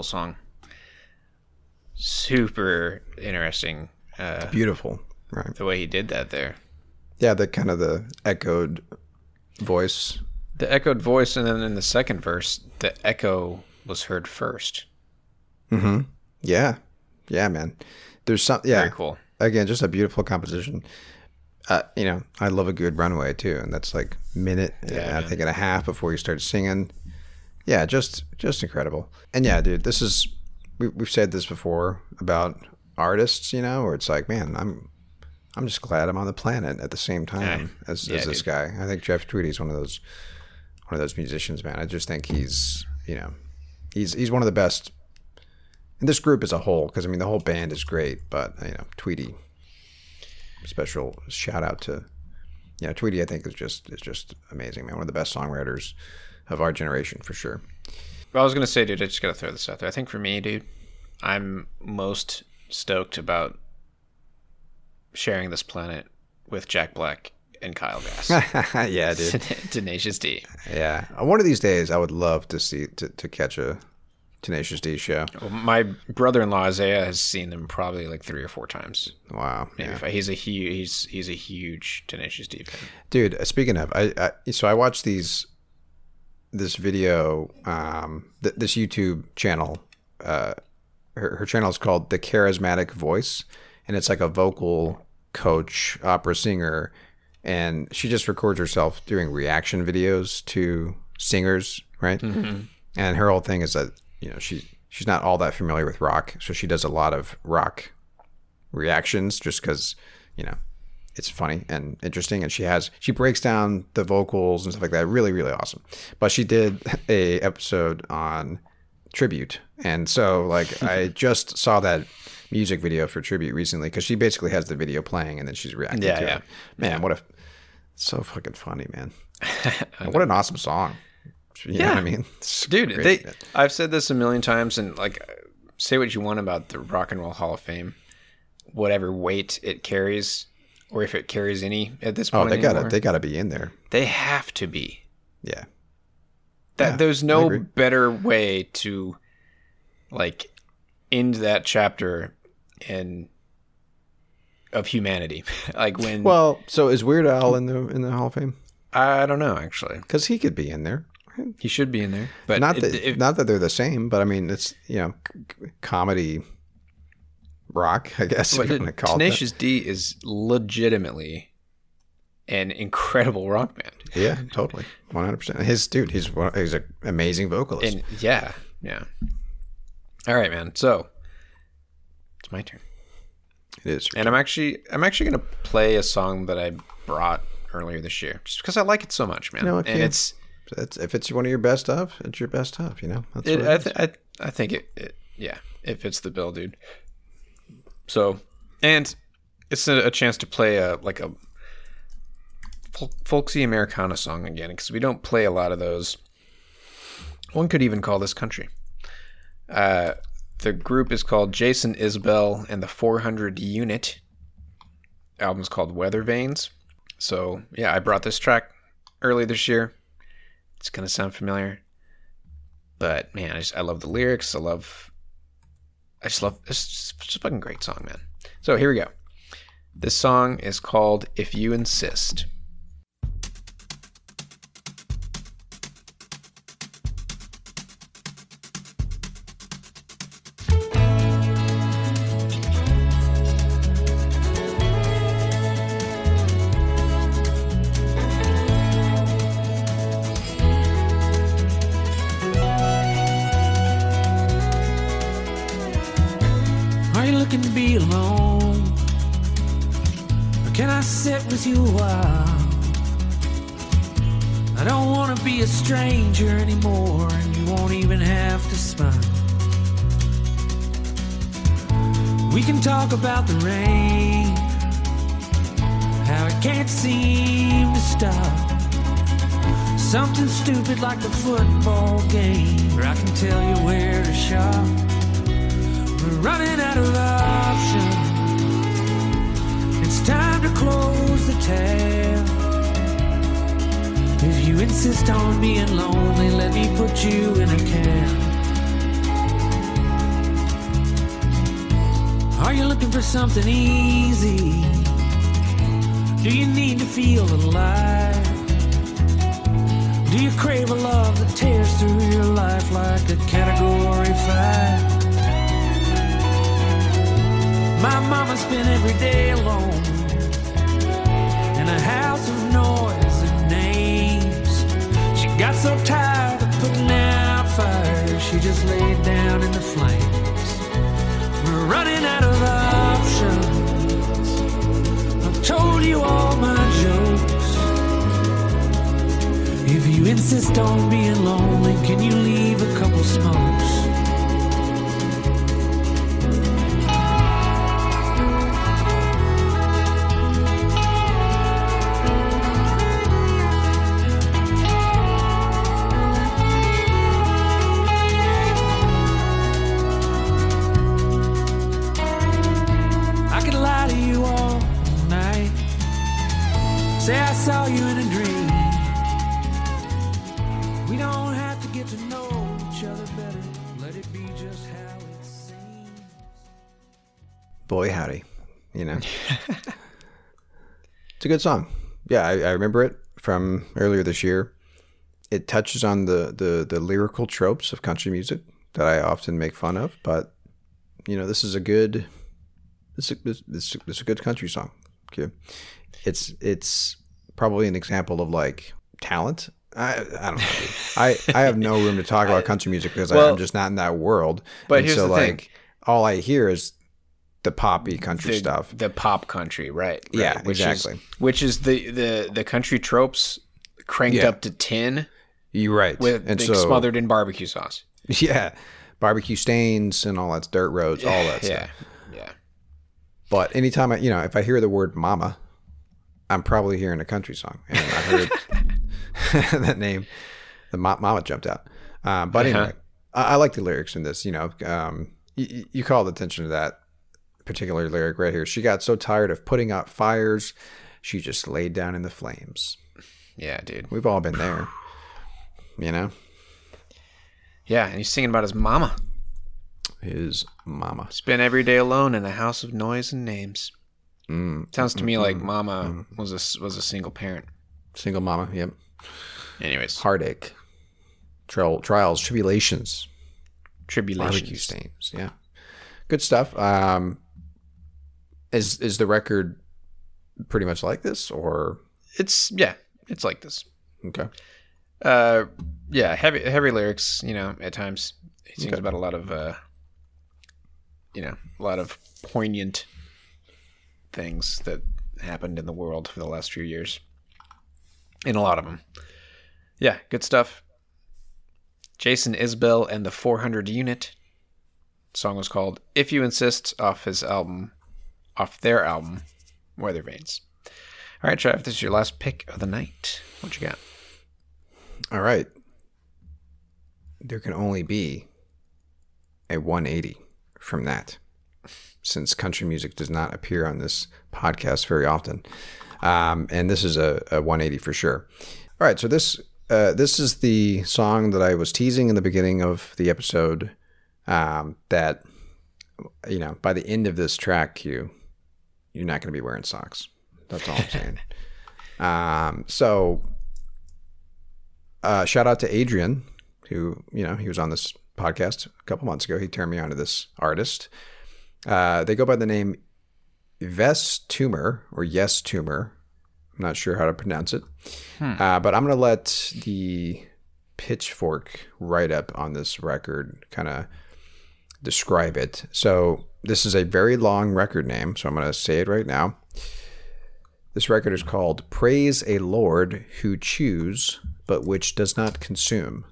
[SPEAKER 2] Cool song. Super interesting uh,
[SPEAKER 1] Beautiful, right?
[SPEAKER 2] the way he did that there.
[SPEAKER 1] Yeah, the kind of the echoed voice.
[SPEAKER 2] The echoed voice, and then in the second verse, the echo was heard first. Hmm.
[SPEAKER 1] Yeah, yeah, man. There's some. Yeah,
[SPEAKER 2] Very cool.
[SPEAKER 1] again, just a beautiful composition. Uh, you know, I love a good runway too, and that's like minute,
[SPEAKER 2] Yeah,
[SPEAKER 1] I think, and a half before you start singing. Yeah, just just incredible. And yeah, dude, this is we, we've said this before about artists, you know, where it's like, man, I'm I'm just glad I'm on the planet at the same time as,
[SPEAKER 2] Yeah,
[SPEAKER 1] as this
[SPEAKER 2] dude.
[SPEAKER 1] guy. I think Jeff Tweedy is one of those one of those musicians, man. I just think he's you know he's he's one of the best And this group as a whole because I mean the whole band is great, but you know Tweedy. Special shout out to yeah Tweedy. I think is just is just amazing, man. One of the best songwriters of our generation for sure.
[SPEAKER 2] Well, I was gonna say, dude, I just gotta throw this out there. I think for me, dude, I'm most stoked about sharing this planet with Jack Black and Kyle Gass.
[SPEAKER 1] yeah, dude.
[SPEAKER 2] Tenacious D.
[SPEAKER 1] Yeah, one of these days I would love to see to, to catch a Tenacious D show.
[SPEAKER 2] Well, my brother-in-law Isaiah has seen them probably like three or four times.
[SPEAKER 1] Wow,
[SPEAKER 2] Maybe
[SPEAKER 1] yeah.
[SPEAKER 2] five. He's a huge he's he's a huge Tenacious D fan.
[SPEAKER 1] dude. Speaking of, I, I so I watched these this video, um, th- this YouTube channel. Uh, her, her channel is called The Charismatic Voice, and it's like a vocal coach, opera singer, and she just records herself doing reaction videos to singers, right? And her whole thing is that you know she she's not all that familiar with rock, so she does a lot of rock reactions just because you know it's funny and interesting and she has she breaks down the vocals and stuff like that really really awesome. But she did a episode on tribute and so like i just saw that music video for tribute recently because she basically has the video playing and then she's reacting
[SPEAKER 2] Yeah,
[SPEAKER 1] to
[SPEAKER 2] yeah.
[SPEAKER 1] it man what a so fucking funny man. What an awesome song what i mean It's
[SPEAKER 2] Dude,
[SPEAKER 1] great,
[SPEAKER 2] they, I've said this a million times and like say what you want about the Rock and Roll Hall of Fame. Whatever weight it carries or if it carries any at this point.
[SPEAKER 1] oh
[SPEAKER 2] point
[SPEAKER 1] they gotta they gotta be in there
[SPEAKER 2] they have to be.
[SPEAKER 1] yeah
[SPEAKER 2] That
[SPEAKER 1] Yeah,
[SPEAKER 2] there's no better way to like end that chapter and of humanity. like when
[SPEAKER 1] well so is weird al in the in the hall of fame
[SPEAKER 2] I don't know actually.
[SPEAKER 1] because he could be in there
[SPEAKER 2] He should be in there. But
[SPEAKER 1] not
[SPEAKER 2] it-
[SPEAKER 1] that not that they're the same, but I mean it's you know c- comedy rock, I guess.
[SPEAKER 2] but
[SPEAKER 1] if you want to call it that.
[SPEAKER 2] Tenacious D is legitimately an incredible rock band.
[SPEAKER 1] Yeah, totally, one hundred percent. His dude, he's one, he's an amazing vocalist.
[SPEAKER 2] And yeah, yeah. All right, man. So it's my turn.
[SPEAKER 1] it is.
[SPEAKER 2] And I'm actually I'm actually gonna play a song that I brought earlier this year, just because I like it so much, man.
[SPEAKER 1] know,
[SPEAKER 2] and it's
[SPEAKER 1] That's, if it's one of your best of, it's your best of. You know, that's
[SPEAKER 2] it, I, th- I I think it, it yeah it fits the bill, dude. So and it's a, a chance to play a like a fol- folksy Americana song again because we don't play a lot of those. One could even call this country. Uh, the group is called Jason Isbell and the 400 Unit. Album's called Weather Vanes. So yeah, I brought this track early this year. It's gonna sound familiar, but man, I just I love the lyrics. I love, I just love it's just, a fucking great song, man. So here we go. This song is called "If You Insist."
[SPEAKER 6] Insist on being lonely, can you leave a couple smokes?
[SPEAKER 1] Good song. Yeah, I, I remember it from earlier this year. It touches on the, the the lyrical tropes of country music that I often make fun of, but you know, this is a good this is this, this, this is a good country song. Okay. It's it's probably an example of like talent. I I don't know. I I have no room to talk about country music because
[SPEAKER 2] Well,
[SPEAKER 1] I'm just not in that world.
[SPEAKER 2] but
[SPEAKER 1] And
[SPEAKER 2] here's
[SPEAKER 1] so
[SPEAKER 2] the thing.
[SPEAKER 1] like all I hear is the poppy country
[SPEAKER 2] the,
[SPEAKER 1] stuff.
[SPEAKER 2] the pop country, right? right,
[SPEAKER 1] Yeah,
[SPEAKER 2] which
[SPEAKER 1] exactly.
[SPEAKER 2] Is, which is the the the country tropes cranked
[SPEAKER 1] Yeah.
[SPEAKER 2] up to ten
[SPEAKER 1] You're right.
[SPEAKER 2] with
[SPEAKER 1] and so
[SPEAKER 2] smothered in barbecue sauce.
[SPEAKER 1] yeah, barbecue stains and all that dirt roads, all that
[SPEAKER 2] yeah,
[SPEAKER 1] stuff.
[SPEAKER 2] yeah.
[SPEAKER 1] But anytime I, you know, if I hear the word "mama," I'm probably hearing a country song, and I heard that name. The ma- mama jumped out. Um, but anyway, I, I like the lyrics in this. You know, um, you, you called attention to that particular lyric right here. She got so tired of putting out fires, she just laid down in the flames.
[SPEAKER 2] Yeah, dude.
[SPEAKER 1] We've all been there. You know,
[SPEAKER 2] Yeah, and he's singing about his mama.
[SPEAKER 1] his mama.
[SPEAKER 2] Spent every day alone in a house of noise and names.
[SPEAKER 1] Mm,
[SPEAKER 2] Sounds to me like mama was a was a single parent.
[SPEAKER 1] single mama. Yep.
[SPEAKER 2] Anyways,
[SPEAKER 1] Heartache, Trial, trials, tribulations, barbecue
[SPEAKER 2] tribulations.
[SPEAKER 1] stains. Yeah, good stuff. Um, is is the record pretty much like this, or
[SPEAKER 2] It's yeah, it's like this.
[SPEAKER 1] okay?
[SPEAKER 2] Uh, yeah, heavy heavy lyrics. You know, at times he sings
[SPEAKER 1] Okay.
[SPEAKER 2] about a lot of uh, you know, a lot of poignant things that happened in the world for the last few years. In a lot of them, yeah, good stuff. Jason Isbell and the 400 Unit. song was called "If You Insist" off his album, off their album, Weather Vanes. All right, Trav, this is your last pick of the night. What you got?
[SPEAKER 1] All right. There can only be a 180 from that, since country music does not appear on this podcast very often, um, and this is a, a 180 for sure. All right, so this uh, this is the song that I was teasing in the beginning of the episode. Um, that you know, by the end of this track, Q, you're not going to be wearing socks. That's all I'm saying. um, so uh, shout out to Adrian, who you know he was on this podcast a couple months ago. He turned me on to this artist. Uh, they go by the name Ves Tumor or Yes Tumor. I'm not sure how to pronounce it, uh, but I'm gonna let the Pitchfork write up on this record kind of describe it. So this is a very long record name, so I'm gonna say it right now. This record is called Praise a Lord Who Chews But Which Does Not Consume,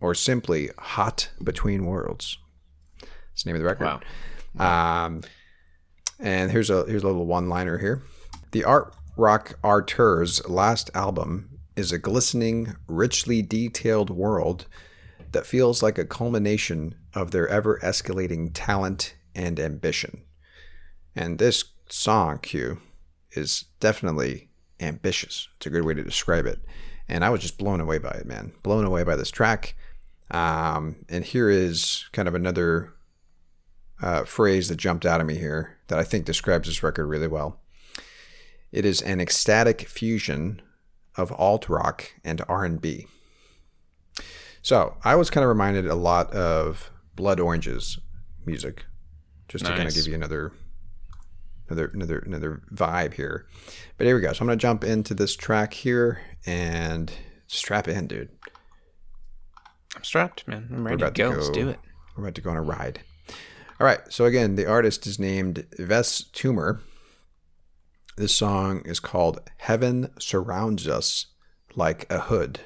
[SPEAKER 1] or simply Hot Between Worlds. That's the name of the record. Um, and here's a here's a little one-liner here. The art rock auteurs' last album is a glistening, richly detailed world that feels like a culmination of their ever escalating talent and ambition. And this song, Q, is definitely ambitious. It's a good way to describe it. And I was just blown away by it, man. Blown away by this track. Um, and here is kind of another uh, phrase that jumped out at me here that I think describes this record really well. It is an ecstatic fusion of alt rock and R&B. So I was kind of reminded a lot of Blood Orange's music, just to kind of give you another, another, another, another vibe here. But here we go. So I'm gonna jump into this track here and strap in, dude.
[SPEAKER 2] I'm strapped, man. I'm ready to
[SPEAKER 1] about to
[SPEAKER 2] go. Let's do it.
[SPEAKER 1] We're about to go on a ride. All right. So again, the artist is named Ves Tumor. This song is called "Heaven Surrounds Us Like a Hood."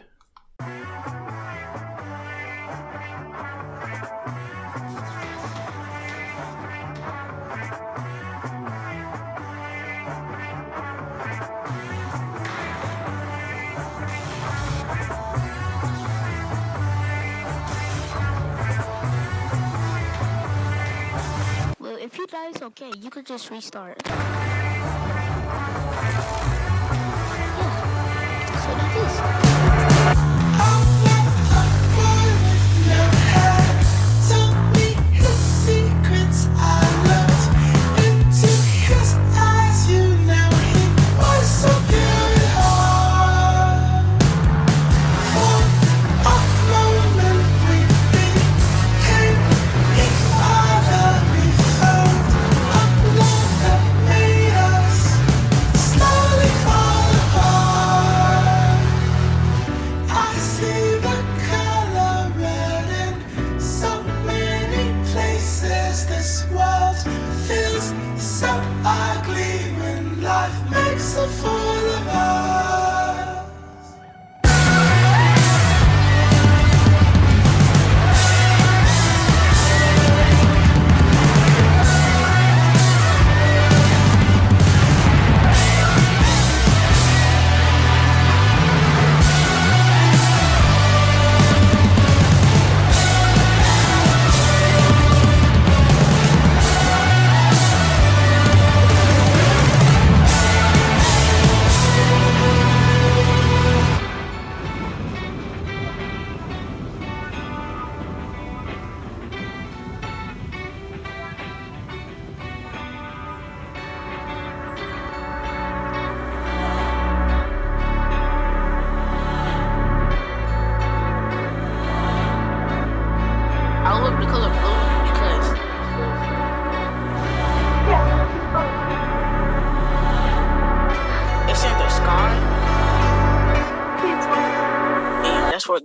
[SPEAKER 5] You it's okay. You could just restart.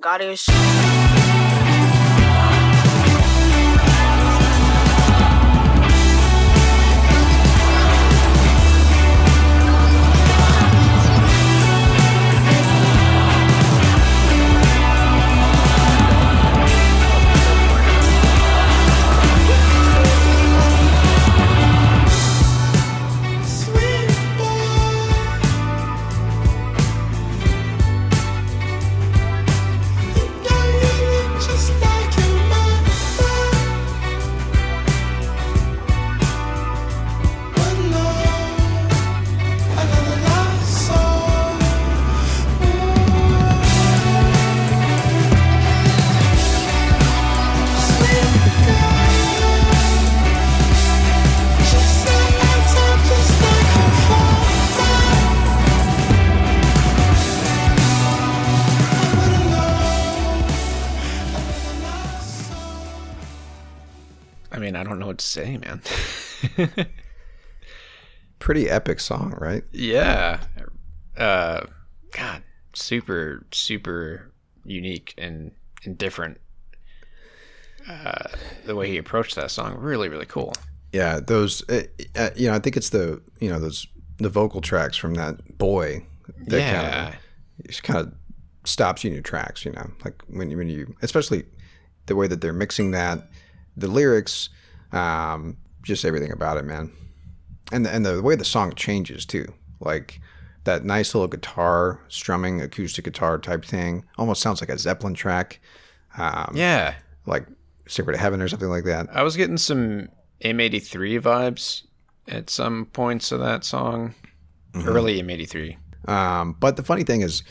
[SPEAKER 5] And
[SPEAKER 1] Pretty epic song, right?
[SPEAKER 2] yeah. Uh, God, super, super unique and, and different. Uh, the way he approached that song, really, really cool.
[SPEAKER 1] Yeah, those. Uh, uh, you know, I think it's the you know those the vocal tracks from that boy that
[SPEAKER 2] Yeah.
[SPEAKER 1] kind of just kind of stops you in your tracks. You know, like when you when you especially the way that they're mixing that, the lyrics, um, just everything about it, man. And the, and the way the song changes too, like that nice little guitar strumming, acoustic guitar type thing, almost sounds like a Zeppelin track, um,
[SPEAKER 2] Yeah.
[SPEAKER 1] like "Secret of Heaven" or something like that.
[SPEAKER 2] I was getting some M83 vibes at some points of that song. Early M83.
[SPEAKER 1] Um, but the funny thing is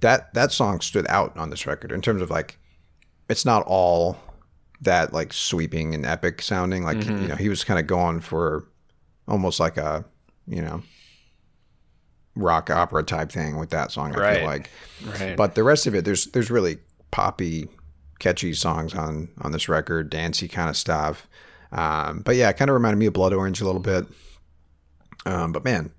[SPEAKER 1] that that song stood out on this record in terms of like, it's not all that like sweeping and epic sounding. Like
[SPEAKER 2] Mm-hmm.
[SPEAKER 1] you know, he was kind of going for almost like a you know rock opera type thing with that song. I
[SPEAKER 2] Right.
[SPEAKER 1] feel like,
[SPEAKER 2] Right.
[SPEAKER 1] but the rest of it, there's there's really poppy, catchy songs on on this record, dancey kind of stuff. Um, but yeah, it kind of reminded me of Blood Orange a little bit. Um, but man,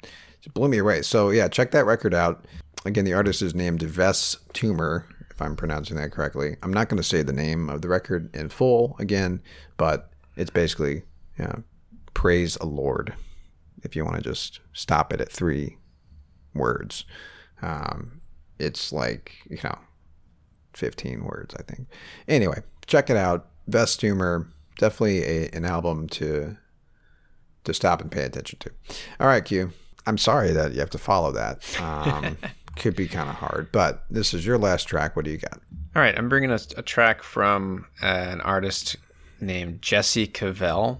[SPEAKER 1] it blew me away. So yeah, check that record out. Again, the artist is named Yves Tumor, if I'm pronouncing that correctly. I'm not going to say the name of the record in full again, but it's basically yeah, praise a Lord. If you want to just stop it at three words, um, it's like you know, 15 words, I think. Anyway, check it out. Best humor, definitely a, an album to to stop and pay attention to. All right, Q. I'm sorry that you have to follow that. Um, could be kind of hard, but this is your last track. What do you got?
[SPEAKER 2] All right, I'm bringing us a track from uh, an artist named Jesse Kivel.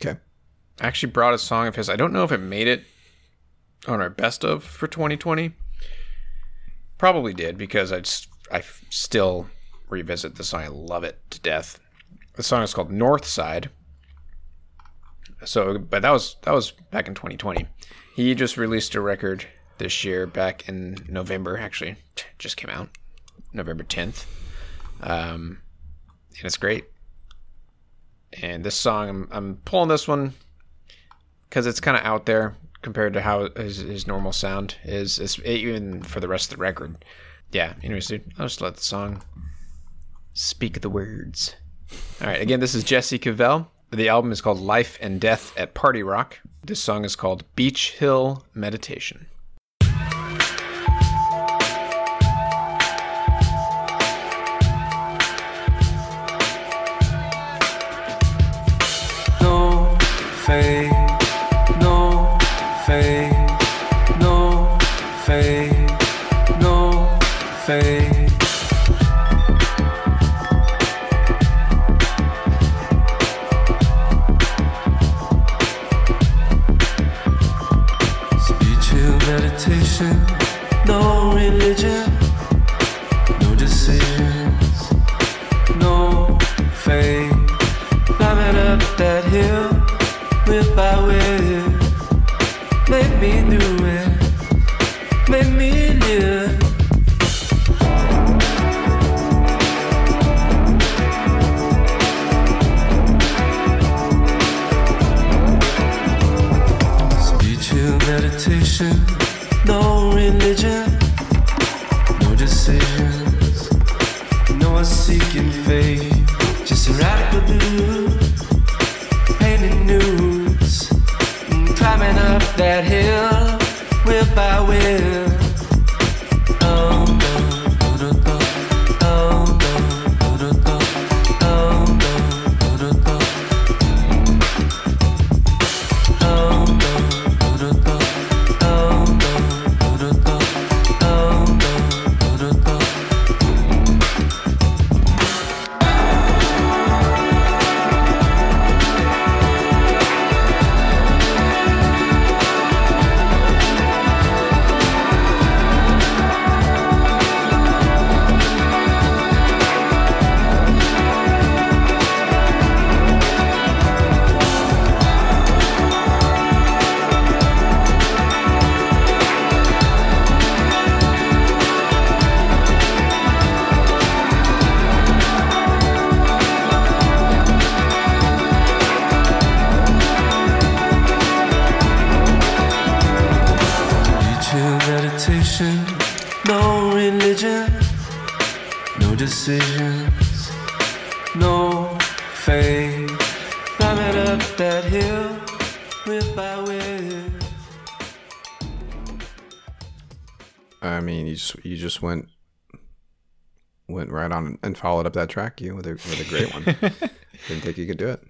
[SPEAKER 1] Okay.
[SPEAKER 2] I actually brought a song of his. I don't know if it made it on our best of for 2020. Probably did because I just I still revisit the song. I love it to death. The song is called North Side. So, but that was that was back in 2020. He just released a record this year, back in November. Actually, just came out November 10th, um, and it's great. And this song, I'm, I'm pulling this one because it's kind of out there compared to how his, his normal sound is, is, even for the rest of the record. Yeah, anyways, dude, I'll just let the song speak the words. All right, again, this is Jesse Kivel. The album is called Life and Death at Party Rock. This song is called Beech Hill Meditation.
[SPEAKER 3] Just
[SPEAKER 1] went went right on and followed up that track you with a with a great one. Didn't think you could do it.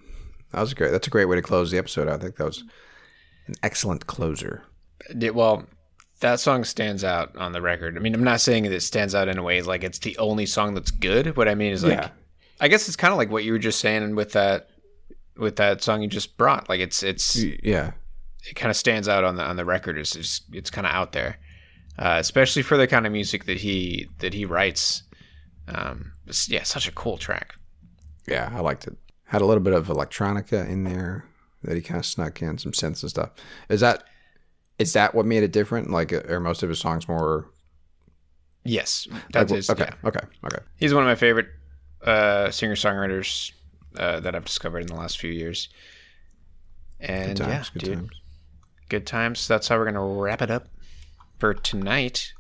[SPEAKER 1] That was great. That's a great way to close the episode. I think that was an excellent closer.
[SPEAKER 2] Well, that song stands out on the record. I mean, I'm not saying that it stands out in a way like it's the only song that's good. What I mean is like,
[SPEAKER 1] Yeah.
[SPEAKER 2] I guess it's kind of like what you were just saying with that with that song you just brought. Like it's it's
[SPEAKER 1] Yeah,
[SPEAKER 2] it kind of stands out on the on the record. It's it's, it's kind of out there, uh, especially for the kind of music that he that he writes. Um, yeah, such a cool track.
[SPEAKER 1] Yeah, I liked it. Had a little bit of electronica in there that he kind of snuck in, some synths and stuff. Is that is that what made it different? Like, are most of his songs more?
[SPEAKER 2] Yes, that's
[SPEAKER 1] like,
[SPEAKER 2] his.
[SPEAKER 1] okay,
[SPEAKER 2] yeah.
[SPEAKER 1] okay, okay.
[SPEAKER 2] He's one of my favorite uh, singer songwriters uh, that I've discovered in the last few years. And
[SPEAKER 1] Good
[SPEAKER 2] yeah,
[SPEAKER 1] times, good
[SPEAKER 2] dude,
[SPEAKER 1] times.
[SPEAKER 2] good times. That's how we're gonna wrap it up for tonight.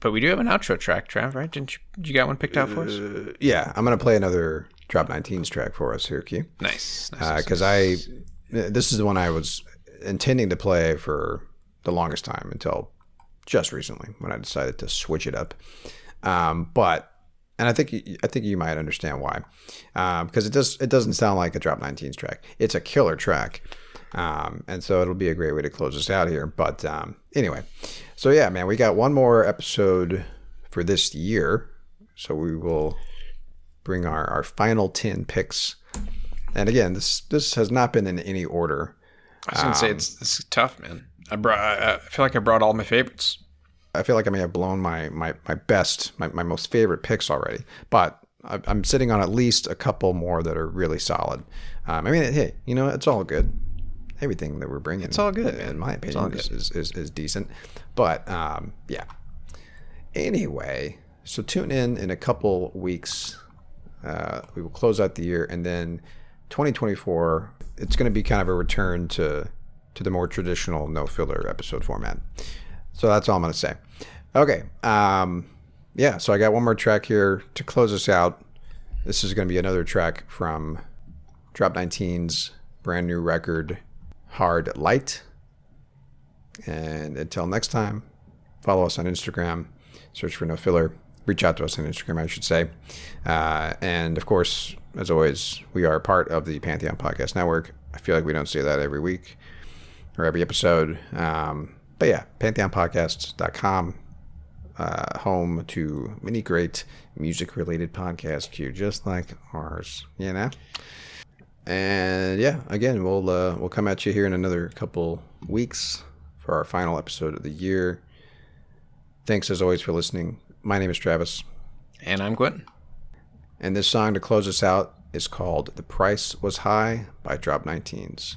[SPEAKER 2] But we do have an outro track, Trav. Right? Didn't you? You got one picked out for us?
[SPEAKER 1] Uh, yeah, I'm gonna play another Drop Nineteens track for us here, Q.
[SPEAKER 2] Nice. nice, nice,
[SPEAKER 1] Because
[SPEAKER 2] nice.
[SPEAKER 1] I, this is the one I was intending to play for the longest time until just recently when I decided to switch it up. Um, but and I think I think you might understand why, because it does it doesn't sound like a Drop Nineteens track. It's a killer track, um, and so it'll be a great way to close us out here. But um, anyway, so yeah, man, we got one more episode for this year, so we will bring our, our final 10 picks. And again, this this has not been in any order.
[SPEAKER 2] I was gonna say it's, it's tough, man. I brought. I, I feel like I brought all my favorites.
[SPEAKER 1] I feel like I may have blown my my, my best, my, my most favorite picks already. But I- I'm sitting on at least a couple more that are really solid. Um, I mean, hey, you know, it's all good. Everything that we're bringing, it's
[SPEAKER 2] all good,
[SPEAKER 1] in my opinion, is, is, is, is decent. But um, yeah. Anyway, so tune in in a couple weeks. Uh, we will close out the year, and then 2024. It's going to be kind of a return to to the more traditional no filler episode format. So that's all I'm going to say. Okay. Um, yeah. So I got one more track here to close us out. This is going to be another track from Drop Nineteens' brand new record, Hard Light. And until next time, follow us on Instagram, search for No Filler, reach out to us on Instagram, I should say. Uh, and of course, as always, we are part of the Pantheon Podcast Network. I feel like we don't say that every week or every episode. Um, but yeah, pantheonpodcasts.com, uh, home to many great music related podcasts, Q, just like ours, you know? And yeah, again, we'll uh, we'll come at you here in another couple weeks for our final episode of the year. Thanks as always for listening. My name is Travis,
[SPEAKER 2] And I'm Quentin.
[SPEAKER 1] and this song to close us out is called "The Price Was High" by Drop Nineteens.